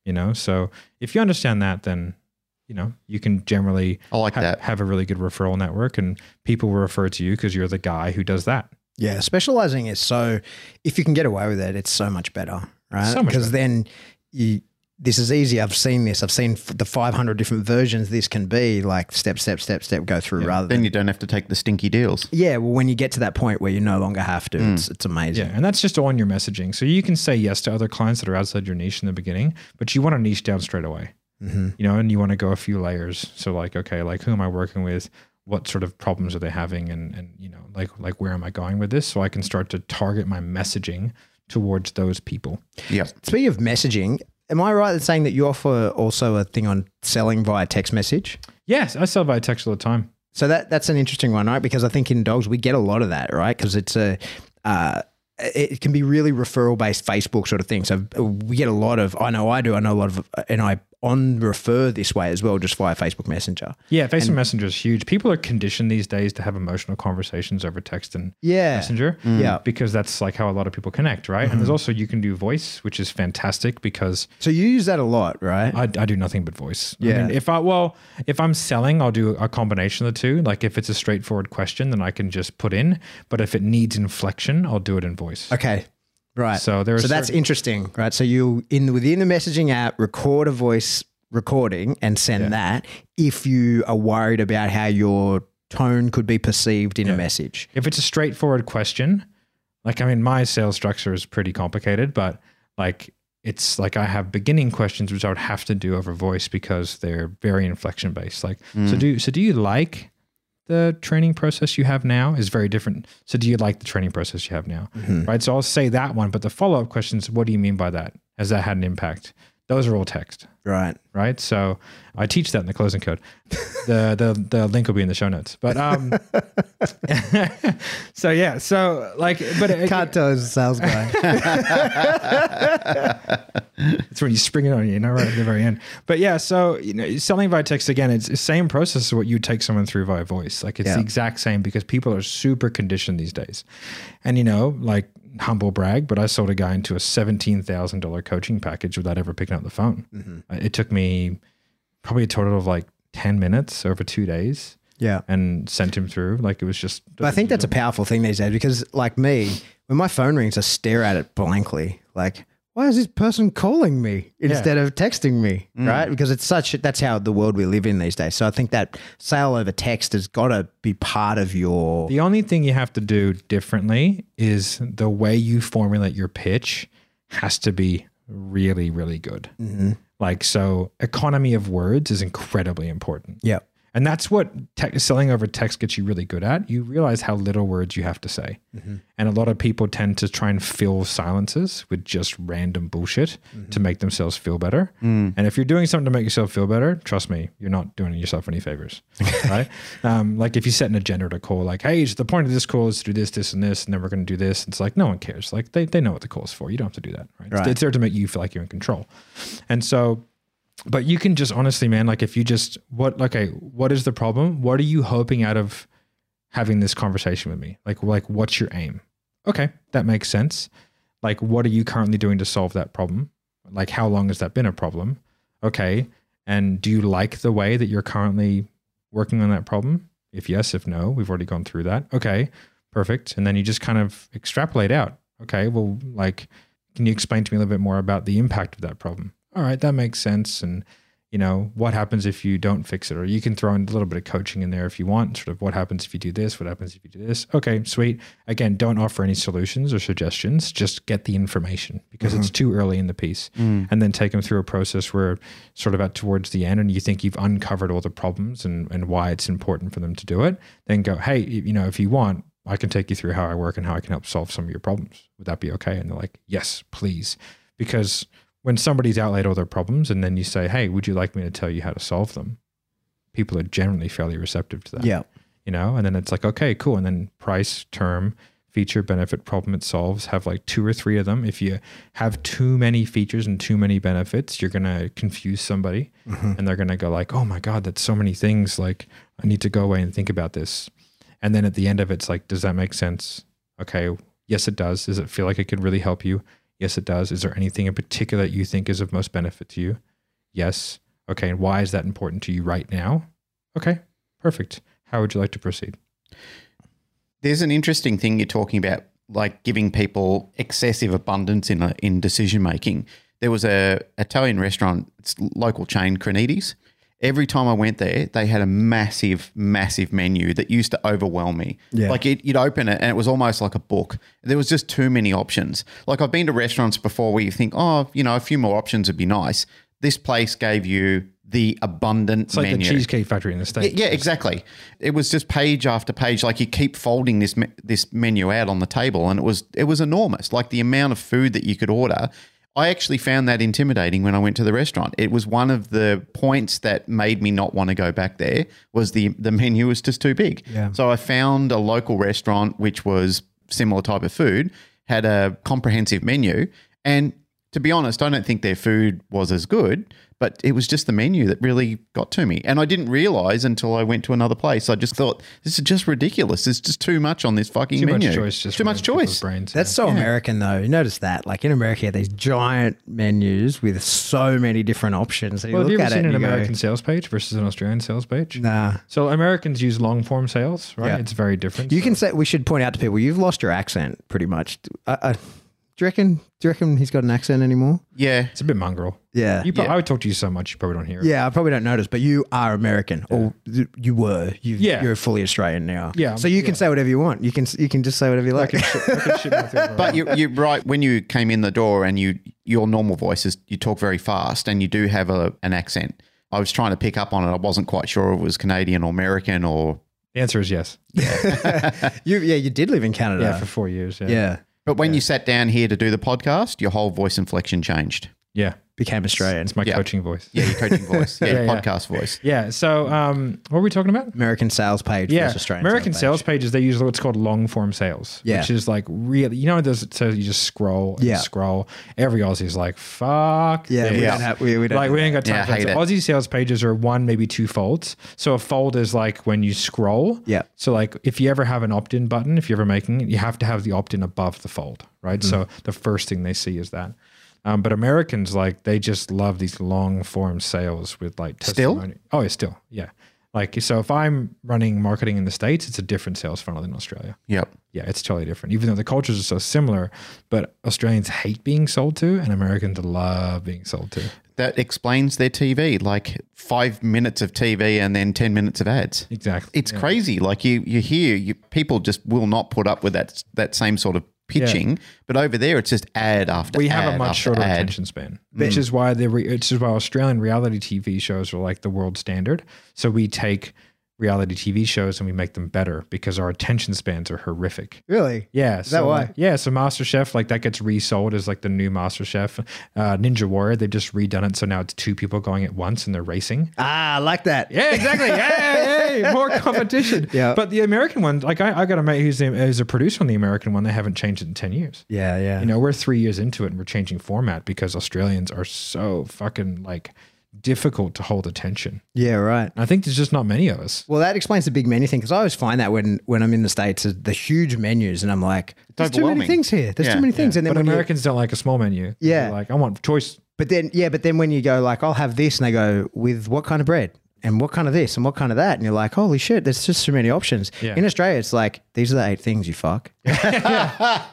You know? So if you understand that, then you know, you can generally I like ha- that. have a really good referral network and people will refer to you because you're the guy who does that. Yeah, specializing is so. If you can get away with it, it's so much better, right? So because then you. This is easy. I've seen this. I've seen the 500 different versions this can be. Like step, step, step, step, go through. rather Then than you don't have to take the stinky deals. yeah. Well, when you get to that point where you no longer have to, it's it's amazing. Yeah, and that's just on your messaging. So you can say yes to other clients that are outside your niche in the beginning, but you want to niche down straight away. Mm-hmm. You know, and you want to go a few layers. So like, okay, like who am I working with? What sort of problems are they having? And and you know, like like where am I going with this? So I can start to target my messaging towards those people. Yep. Speaking of messaging, am I right in saying that you offer also a thing on selling via text message? Yes, I sell via text all the time. So that that's an interesting one, right? Because I think in dogs we get a lot of that, right? Because it's a uh, it can be really referral based Facebook sort of thing. So we get a lot of. I know I do. I know a lot of, and I on refer this way as well, just via Facebook Messenger. Yeah, Facebook Messenger is huge. People are conditioned these days to have emotional conversations over text and Yeah, Messenger. Mm. Yeah. Because that's like how a lot of people connect, right? And there's mm-hmm. also you can do voice, which is fantastic because So you use that a lot, right? I, I do nothing but voice. I Yeah. mean, if I well, if I'm selling, I'll do a combination of the two. Like if it's a straightforward question, then I can just put in. But if it needs inflection, I'll do it in voice. okay, right. So there so that's interesting, right? So you in within the messaging app record a voice recording and send that if you are worried about how your tone could be perceived in a message. if it's a straightforward question, like I mean, my sales structure is pretty complicated, but like it's like I have beginning questions which I would have to do over voice because they're very inflection based. Like, so mm. do so do you like the training process you have now is very different. So do you like the training process you have now? Mm-hmm. Right. So I'll say that one, but the follow up questions, what do you mean by that? Has that had an impact? Those are all text Right. right? So I teach that in the closing code. the the the link will be in the show notes. But um, so yeah, so like, but it, Can't tell as a sales guy. it's when you spring it on you, you know, right at the very end. But yeah, so you know, selling via text again, it's the same process as what you take someone through via voice. Like it's Yeah. the exact same because people are super conditioned these days. And you know, like humble brag, but I sold a guy into a seventeen thousand dollar coaching package without ever picking up the phone. Uh, It took me probably a total of like 10 minutes over two days Yeah. and sent him through. Like it was just. But I think that's a powerful thing these days because, like me, when my phone rings, I stare at it blankly. Like, why is this person calling me instead of texting me? Mm. Right? Because it's such, that's how the world we live in these days. So I think that sale over text has got to be part of your. The only thing you have to do differently is the way you formulate your pitch has to be really, really good. Mm-hmm. Like, so economy of words is incredibly important. Yeah. And that's what te- selling over text gets you really good at. You realize how little words you have to say. Mm-hmm. And a lot of people tend to try and fill silences with just random bullshit mm-hmm. to make themselves feel better. Mm. And if you're doing something to make yourself feel better, trust me, you're not doing yourself any favors. right? Um, like if you set an agenda to call, like, hey, the point of this call is to do this, this, and this, and then we're going to do this. It's like, no one cares. Like they, they know what the call is for. You don't have to do that. Right? It's- Right. It's there to make you feel like you're in control. And so but you can just honestly man like if you just what okay what is the problem? What are you hoping out of having this conversation with me? Like like what's your aim? Okay that makes sense. Like what are you currently doing to solve that problem? Like how long has that been a problem? Okay and do you like the way that you're currently working on that problem? If yes if no we've already gone through that. Okay perfect. And then you just kind of extrapolate out. Okay well like can you explain to me a little bit more about the impact of that problem all right that makes sense and you know what happens if you don't fix it? Or you can throw in a little bit of coaching in there if you want sort of what happens if you do this? What happens if you do this? Okay sweet. Again don't offer any solutions or suggestions. Just get the information because it's mm-hmm. too early in the piece. Mm. And then take them through a process where sort of at towards the end and you think you've uncovered all the problems and, and why it's important for them to do it then go hey you know if you want I can take you through how I work and how I can help solve some of your problems. Would that be okay? And they're like, yes, please. Because when somebody's outlaid all their problems and then you say, hey, would you like me to tell you how to solve them? People are generally fairly receptive to that. Yeah. You know, and then it's like, okay, cool. And then price, term, feature, benefit, problem it solves, have like two or three of them. If you have too many features and too many benefits, you're going to confuse somebody mm-hmm. and they're going to go like, oh my God, that's so many things. Like I need to go away and think about this. And then at the end of it, it's like, does that make sense? Okay. Yes, it does. Does it feel like it could really help you? Yes, it does. Is there anything in particular that you think is of most benefit to you? Yes. Okay. And why is that important to you right now? Okay. Perfect. How would you like to proceed? There's an interesting thing you're talking about, like giving people excessive abundance in in decision making. There was a Italian restaurant, it's local chain, Cronides. Every time I went there, they had a massive, massive menu that used to overwhelm me. Yeah. Like it, you'd open it and it was almost like a book. There was just too many options. Like I've been to restaurants before where you think, oh, you know, a few more options would be nice. This place gave you the abundant It's like menu. the Cheesecake Factory in the States. Yeah, exactly. It was just page after page. Like you keep folding this me- this menu out on the table, and it was it was enormous. Like the amount of food that you could order. I actually found that intimidating when I went to the restaurant. It was one of the points that made me not want to go back there. Was the the menu was just too big. Yeah. So I found a local restaurant which was similar type of food, had a comprehensive menu, and to be honest, I don't think their food was as good, but it was just the menu that really got to me. And I didn't realize until I went to another place. I just thought, this is just ridiculous. There's just too much on this fucking Too menu. much choice. Just too much choice. Brains. That's so American, though. You notice that, like in America, you have these giant menus with so many different options. And you Well, have look you ever at it seen an you go, American sales page versus an Australian sales page? Nah. So Americans use long form sales, right? Yeah. It's very different. You So- can say we should point out to people you've lost your accent pretty much. Uh, uh, do you reckon? Do you reckon he's got an accent anymore? Yeah. It's a bit mongrel. Yeah. You, pro- Yeah. I would talk to you so much, you probably don't hear it. Yeah, I probably don't notice, but you are American, or th- you were. You, Yeah. you're fully Australian now. Yeah, so you can yeah. say whatever you want. You can you can just say whatever you like. I can shit my throat, But you, you're right. When you came in the door and you your normal voice is you talk very fast and you do have a, an accent. I was trying to pick up on it. I wasn't quite sure if it was Canadian or American or. the answer is yes. you, yeah, you did live in Canada. Yeah, for four years. Yeah. yeah, But when you sat down here to do the podcast, your whole voice inflection changed. Yeah. became Australian. It's my Yeah. coaching voice. Yeah, your coaching voice. Yeah, Yeah, your yeah. podcast voice. Yeah. So, um, what were we talking about? American sales page Yeah, versus Australian American sales sales pages they use what's called long form sales, Yeah. which is like really, you know, there's so you just scroll, and Yeah. scroll. Every Aussie's like, "Fuck, Yeah, we this. don't have we, we don't like we ain't got time. Yeah, for that. So. Aussie sales pages are one, maybe two folds. So a fold is like when you scroll. Yeah. So like if you ever have an opt-in button, if you're ever making it, you have to have the opt-in above the fold, right? So Mm. the first thing they see is that. Um, but Americans like they just love these long form sales with like Still? Oh, yeah, still, yeah. Like so, if I'm running marketing in the states, it's a different sales funnel than Australia. Yep. Yeah, it's totally different. Even though the cultures are so similar, but Australians hate being sold to, and Americans love being sold to. That explains their TV, like five minutes of TV and then 10 minutes of ads. Exactly. It's crazy. Like you, you hear you, people just will not put up with that that same sort of pitching. But over there, it's just ad after ad. we ad have a much shorter ad. attention span, mm. which is why the re- which is why Australian reality TV shows are like the world standard. So we take reality TV shows and we make them better because our attention spans are horrific. Really? Yeah, that so why? yeah, so MasterChef like that gets resold as like the new MasterChef. Uh, Ninja Warrior they've just redone it, so now it's two people going at once and they're racing. Ah, I like that. Yeah, exactly. Yeah, yeah, more competition. Yeah. but the American one, like I, I got a mate who's, the, who's a producer on the American one. They haven't changed it in ten years. Yeah, yeah. You know, we're three years into it and we're changing format because Australians are so fucking like difficult to hold attention. yeah, right. I think there's just not many of us. Well, that explains the big menu thing because I always find that when when I'm in the states, the huge menus, and I'm like, there's too many overwhelming. things here. There's Yeah, too many things, and then But when you, Americans don't like a small menu. Yeah. They're like I want choice. but then yeah, but then when you go like, I'll have this, and they go with what kind of bread and what kind of this and what kind of that, and you're like, holy shit, there's just so many options. Yeah. In Australia, it's like these are the eight things you fuck. and,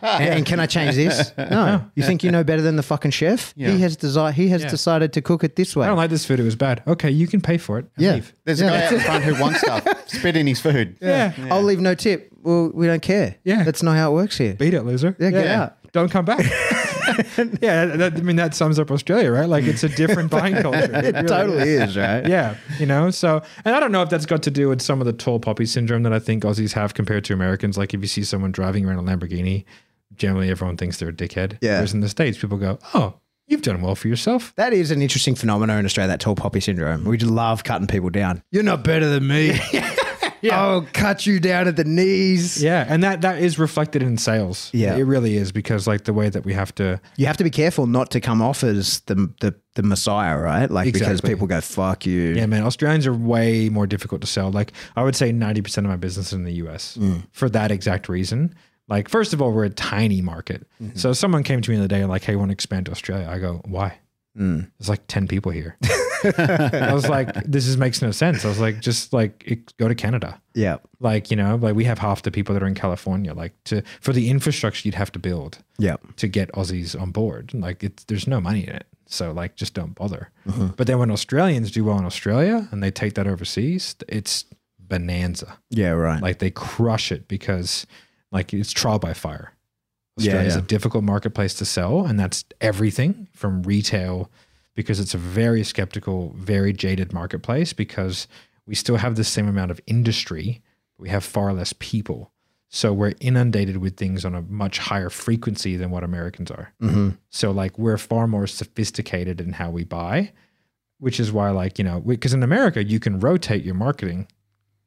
and can I change this? No. You think you know better than the fucking chef? Yeah. He has desi- He has Yeah. decided to cook it this way. I don't like this food. It was bad. Okay, you can pay for it. and Yeah. leave. There's a guy out in front who wants stuff. Spit in his food. Yeah. I'll leave no tip. Well, we don't care. Yeah. That's not how it works here. Beat it, loser. Yeah, get out. Don't come back. yeah, that, I mean that sums up Australia, right? Like it's a different buying culture. It really totally is, right? yeah, you know. So, and I don't know if that's got to do with some of the tall poppy syndrome that I think Aussies have compared to Americans. Like if you see someone driving around a Lamborghini, generally everyone thinks they're a dickhead. Yeah. Whereas in the states, people go, "Oh, you've done well for yourself." That is an interesting phenomenon in Australia, that tall poppy syndrome. We just love cutting people down. You're not better than me. I'll oh, cut you down at the knees. Yeah, and that that is reflected in sales. Yeah. it really is because like the way that we have to. You have to be careful not to come off as the the, the messiah, right? Like because people go, fuck you. Yeah, man, Australians are way more difficult to sell. Like I would say, ninety percent of my business is in the U.S. Mm. for that exact reason. Like, first of all, we're a tiny market. Mm-hmm. So if someone came to me the other day like, "Hey, I want to expand to Australia," I go, "Why?" There's like ten people here. I was like, "This is makes no sense." I was like, "Just like it, go to Canada." Yeah. Like you know, like we have half the people that are in California. Like to for the infrastructure you'd have to build Yeah. to get Aussies on board. Like it's there's no money in it. So like just don't bother. Mm-hmm. But then when Australians do well in Australia and they take that overseas, it's bonanza. Yeah, right. Like they crush it because like it's trial by fire. Yeah, Australia is a difficult marketplace to sell, and that's everything from retail because it's a very skeptical, very jaded marketplace because we still have the same amount of industry, but we have far less people. So we're inundated with things on a much higher frequency than what Americans are. mm-hmm. So like we're far more sophisticated in how we buy, which is why like, you know, because in America you can rotate your marketing.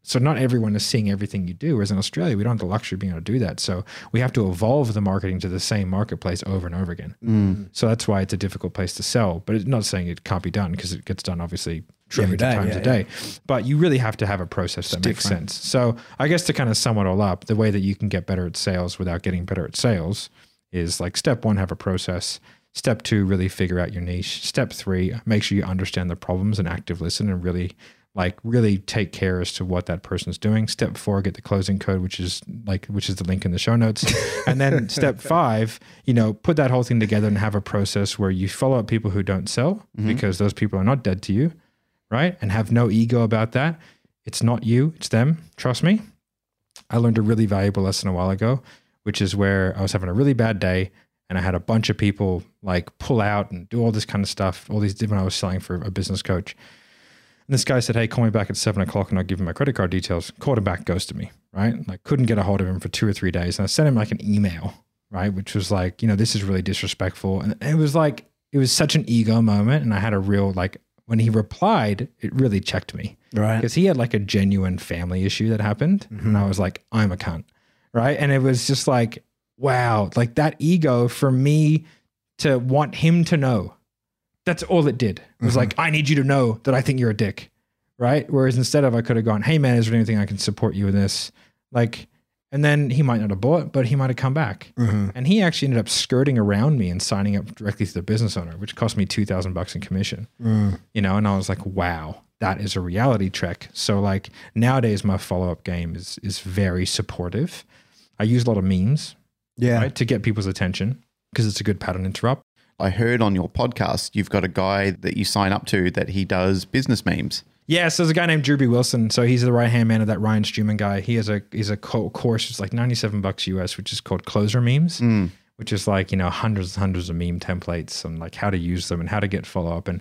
So not everyone is seeing everything you do. Whereas in Australia, we don't have the luxury of being able to do that. So we have to evolve the marketing to the same marketplace over and over again. Mm. So that's why it's a difficult place to sell. But it's not saying it can't be done because it gets done obviously Every trillions of times yeah, a day. But you really have to have a process that makes sense. So I guess to kind of sum it all up, the way that you can get better at sales without getting better at sales is like step one, have a process. Step two, really figure out your niche. Step three, make sure you understand the problems and active listen and really like really take care as to what that person's doing. Step four, get the closing code, which is like which is the link in the show notes. and then step five, you know, put that whole thing together and have a process where you follow up people who don't sell mm-hmm. because those people are not dead to you, right? And have no ego about that. It's not you, it's them. Trust me. I learned a really valuable lesson a while ago, which is where I was having a really bad day and I had a bunch of people like pull out and do all this kind of stuff, all these different, I was selling for a business coach. And this guy said, Hey, call me back at seven o'clock and I'll give him my credit card details. Called him back, ghosted me, right? Like couldn't get a hold of him for two or three days. And I sent him like an email, right? Which was like, you know, this is really disrespectful. And it was like, it was such an ego moment. And I had a real, like, when he replied, it really checked me Right. because he had like a genuine family issue that happened mm-hmm. and i was like i'm a cunt right and it was just like wow like that ego for me to want him to know that's all it did it was mm-hmm. like i need you to know that i think you're a dick right whereas instead of i could have gone hey man is there anything i can support you in this like And then he might not have bought, but he might have come back. Mm-hmm. And he actually ended up skirting around me and signing up directly to the business owner, which cost me two thousand bucks in commission. Mm. You know, and I was like, wow, that is a reality check. So like nowadays, my follow up game is is very supportive. I use a lot of memes Yeah. right, to get people's attention because it's a good pattern interrupt. I heard on your podcast you've got a guy that you sign up to that he does business memes. Yeah, so there's a guy named Drew B. Wilson. So he's the right hand man of that Ryan Stewman guy. He has a he's a co- course. It's like 97 bucks US, which is called Closer Memes, hmm. which is like you know hundreds and hundreds of meme templates and like how to use them and how to get follow up. And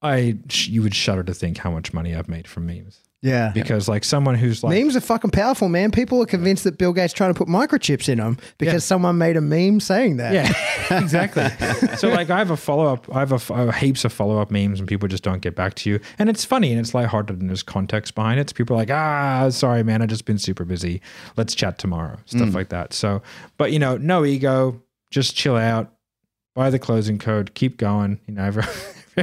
I you would shudder to think how much money I've made from memes Yeah. because like someone who's like Memes are fucking powerful, man. People are convinced that Bill Gates trying to put microchips in them because Yeah. someone made a meme saying that. Yeah, exactly. so like I have a follow up, I have a, I have heaps of follow up memes, and people just don't get back to you. And it's funny and it's lighthearted, and there's context behind it. So people are like, ah, sorry, man, I've just been super busy. Let's chat tomorrow, stuff like that. So, but you know, no ego, just chill out, buy the closing code, keep going. You know,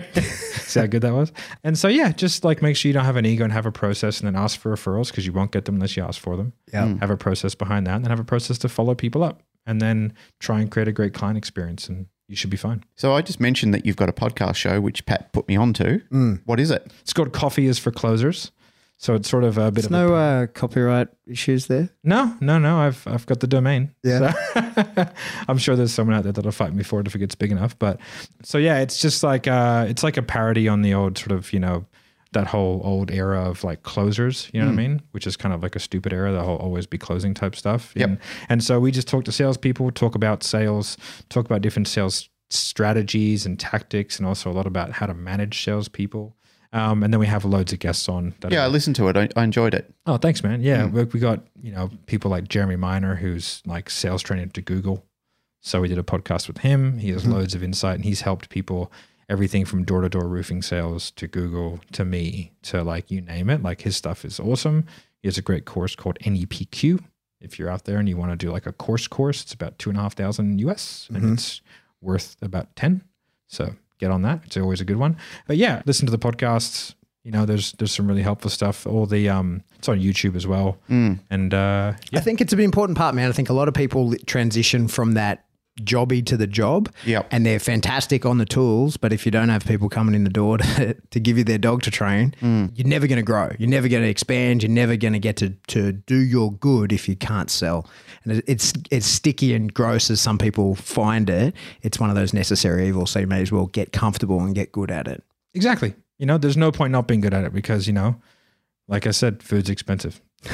see how good that was. And so yeah, just like make sure you don't have an ego and have a process, and then ask for referrals because you won't get them unless you ask for them Yeah. Mm. have a process behind that and then have a process to follow people up and then try and create a great client experience and you should be fine. So I just mentioned that you've got a podcast show which Pat put me onto. Mm. What is it? It's called Coffee is for Closers. So it's sort of a bit There's of no a, uh, copyright issues there. no, no, no. I've I've got the domain. Yeah. So I'm sure there's someone out there that'll fight me for it if it gets big enough. But so yeah, it's just like uh it's like a parody on the old sort of, you know, that whole old era of like closers, you know what I mean? Which is kind of like a stupid era, the whole always be closing type stuff. Yep. And, and so we just talk to salespeople, talk about sales, talk about different sales strategies and tactics, and also a lot about how to manage salespeople. Um, and then we have loads of guests on. That Yeah, I listened to it. I, I enjoyed it. Oh, thanks, man. Yeah, mm. we, we got you know people like Jeremy Miner, who's like sales trainer to Google. So we did a podcast with him. He has mm-hmm. loads of insight, and he's helped people everything from door to door roofing sales to Google to me to like you name it. Like his stuff is awesome. He has a great course called NEPQ. If you're out there and you want to do like a course course, it's about two and a half thousand US, and mm-hmm. it's worth about ten. So get on that. It's always a good one. But yeah, listen to the podcasts. You know, there's there's some really helpful stuff. All the um, it's on YouTube as well. And uh, yeah, I think it's an important part, man. I think a lot of people transition from that jobby to the job. Yep. And they're fantastic on the tools, but if you don't have people coming in the door to, to give you their dog to train, mm. you're never going to grow. You're never going to expand. You're never going to get to to do your good if you can't sell. And it's it's sticky and gross as some people find it. It's one of those necessary evils. So you may as well get comfortable and get good at it. exactly. You know, there's no point not being good at it because you know, like I said, food's expensive.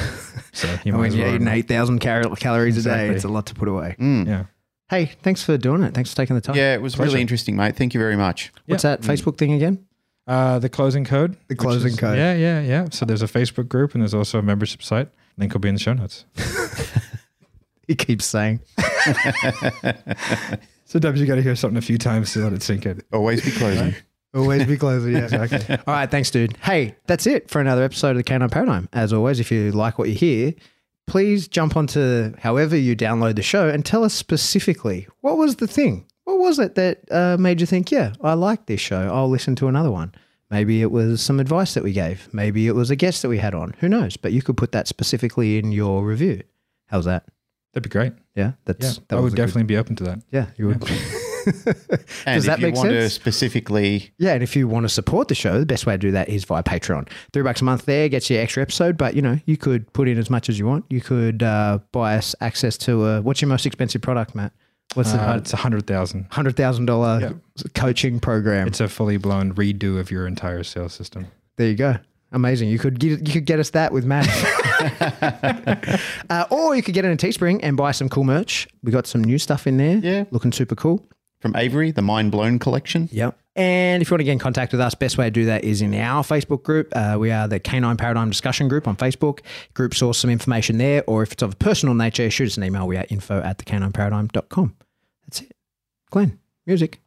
So you might When as you're well. eating 8,000 cal- calories a day, it's a lot to put away. Mm. Yeah. Hey, thanks for doing it. Thanks for taking the time. Yeah, it was Pleasure. really interesting, mate. Thank you very much. What's that Facebook thing again? Uh, the closing code. The closing is- code. Yeah, yeah, yeah. So there's a Facebook group and there's also a membership site. Link will be in the show notes. He keeps saying. Sometimes you got to hear something a few times to let it sink in. Always be closing. Always be closing. Yeah, exactly. All right, thanks, dude. Hey, that's it for another episode of the Canine Paradigm. As always, if you like what you hear, please jump onto however you download the show and tell us specifically what was the thing. What was it that uh, made you think, yeah, I like this show. I'll listen to another one. Maybe it was some advice that we gave. Maybe it was a guest that we had on. Who knows? But you could put that specifically in your review. How's that? That'd be great. Yeah, that's Yeah, that I would a good- definitely be open to that. yeah, you would. And Does if that you make want to sense? specifically, Yeah, and if you want to support the show, the best way to do that is via Patreon. Three bucks a month there gets you extra episode, but you know you could put in as much as you want. You could uh, buy us access to a, what's your most expensive product, Matt? What's Uh, the it's a hundred thousand. hundred thousand dollar coaching program? It's a fully blown redo of your entire sales system. There you go. Amazing. You could get, you could get us that with Matt. uh, or you could get in a Teespring and buy some cool merch. We got some new stuff in there. Yeah. Looking super cool. From Avery, the Mind Blown collection. Yep. And if you want to get in contact with us, best way to do that is in our Facebook group. Uh, we are the Canine Paradigm Discussion Group on Facebook. Group source some information there, or if it's of a personal nature, shoot us an email. We are info at thecanineparadigm.com. That's it. Glenn, music.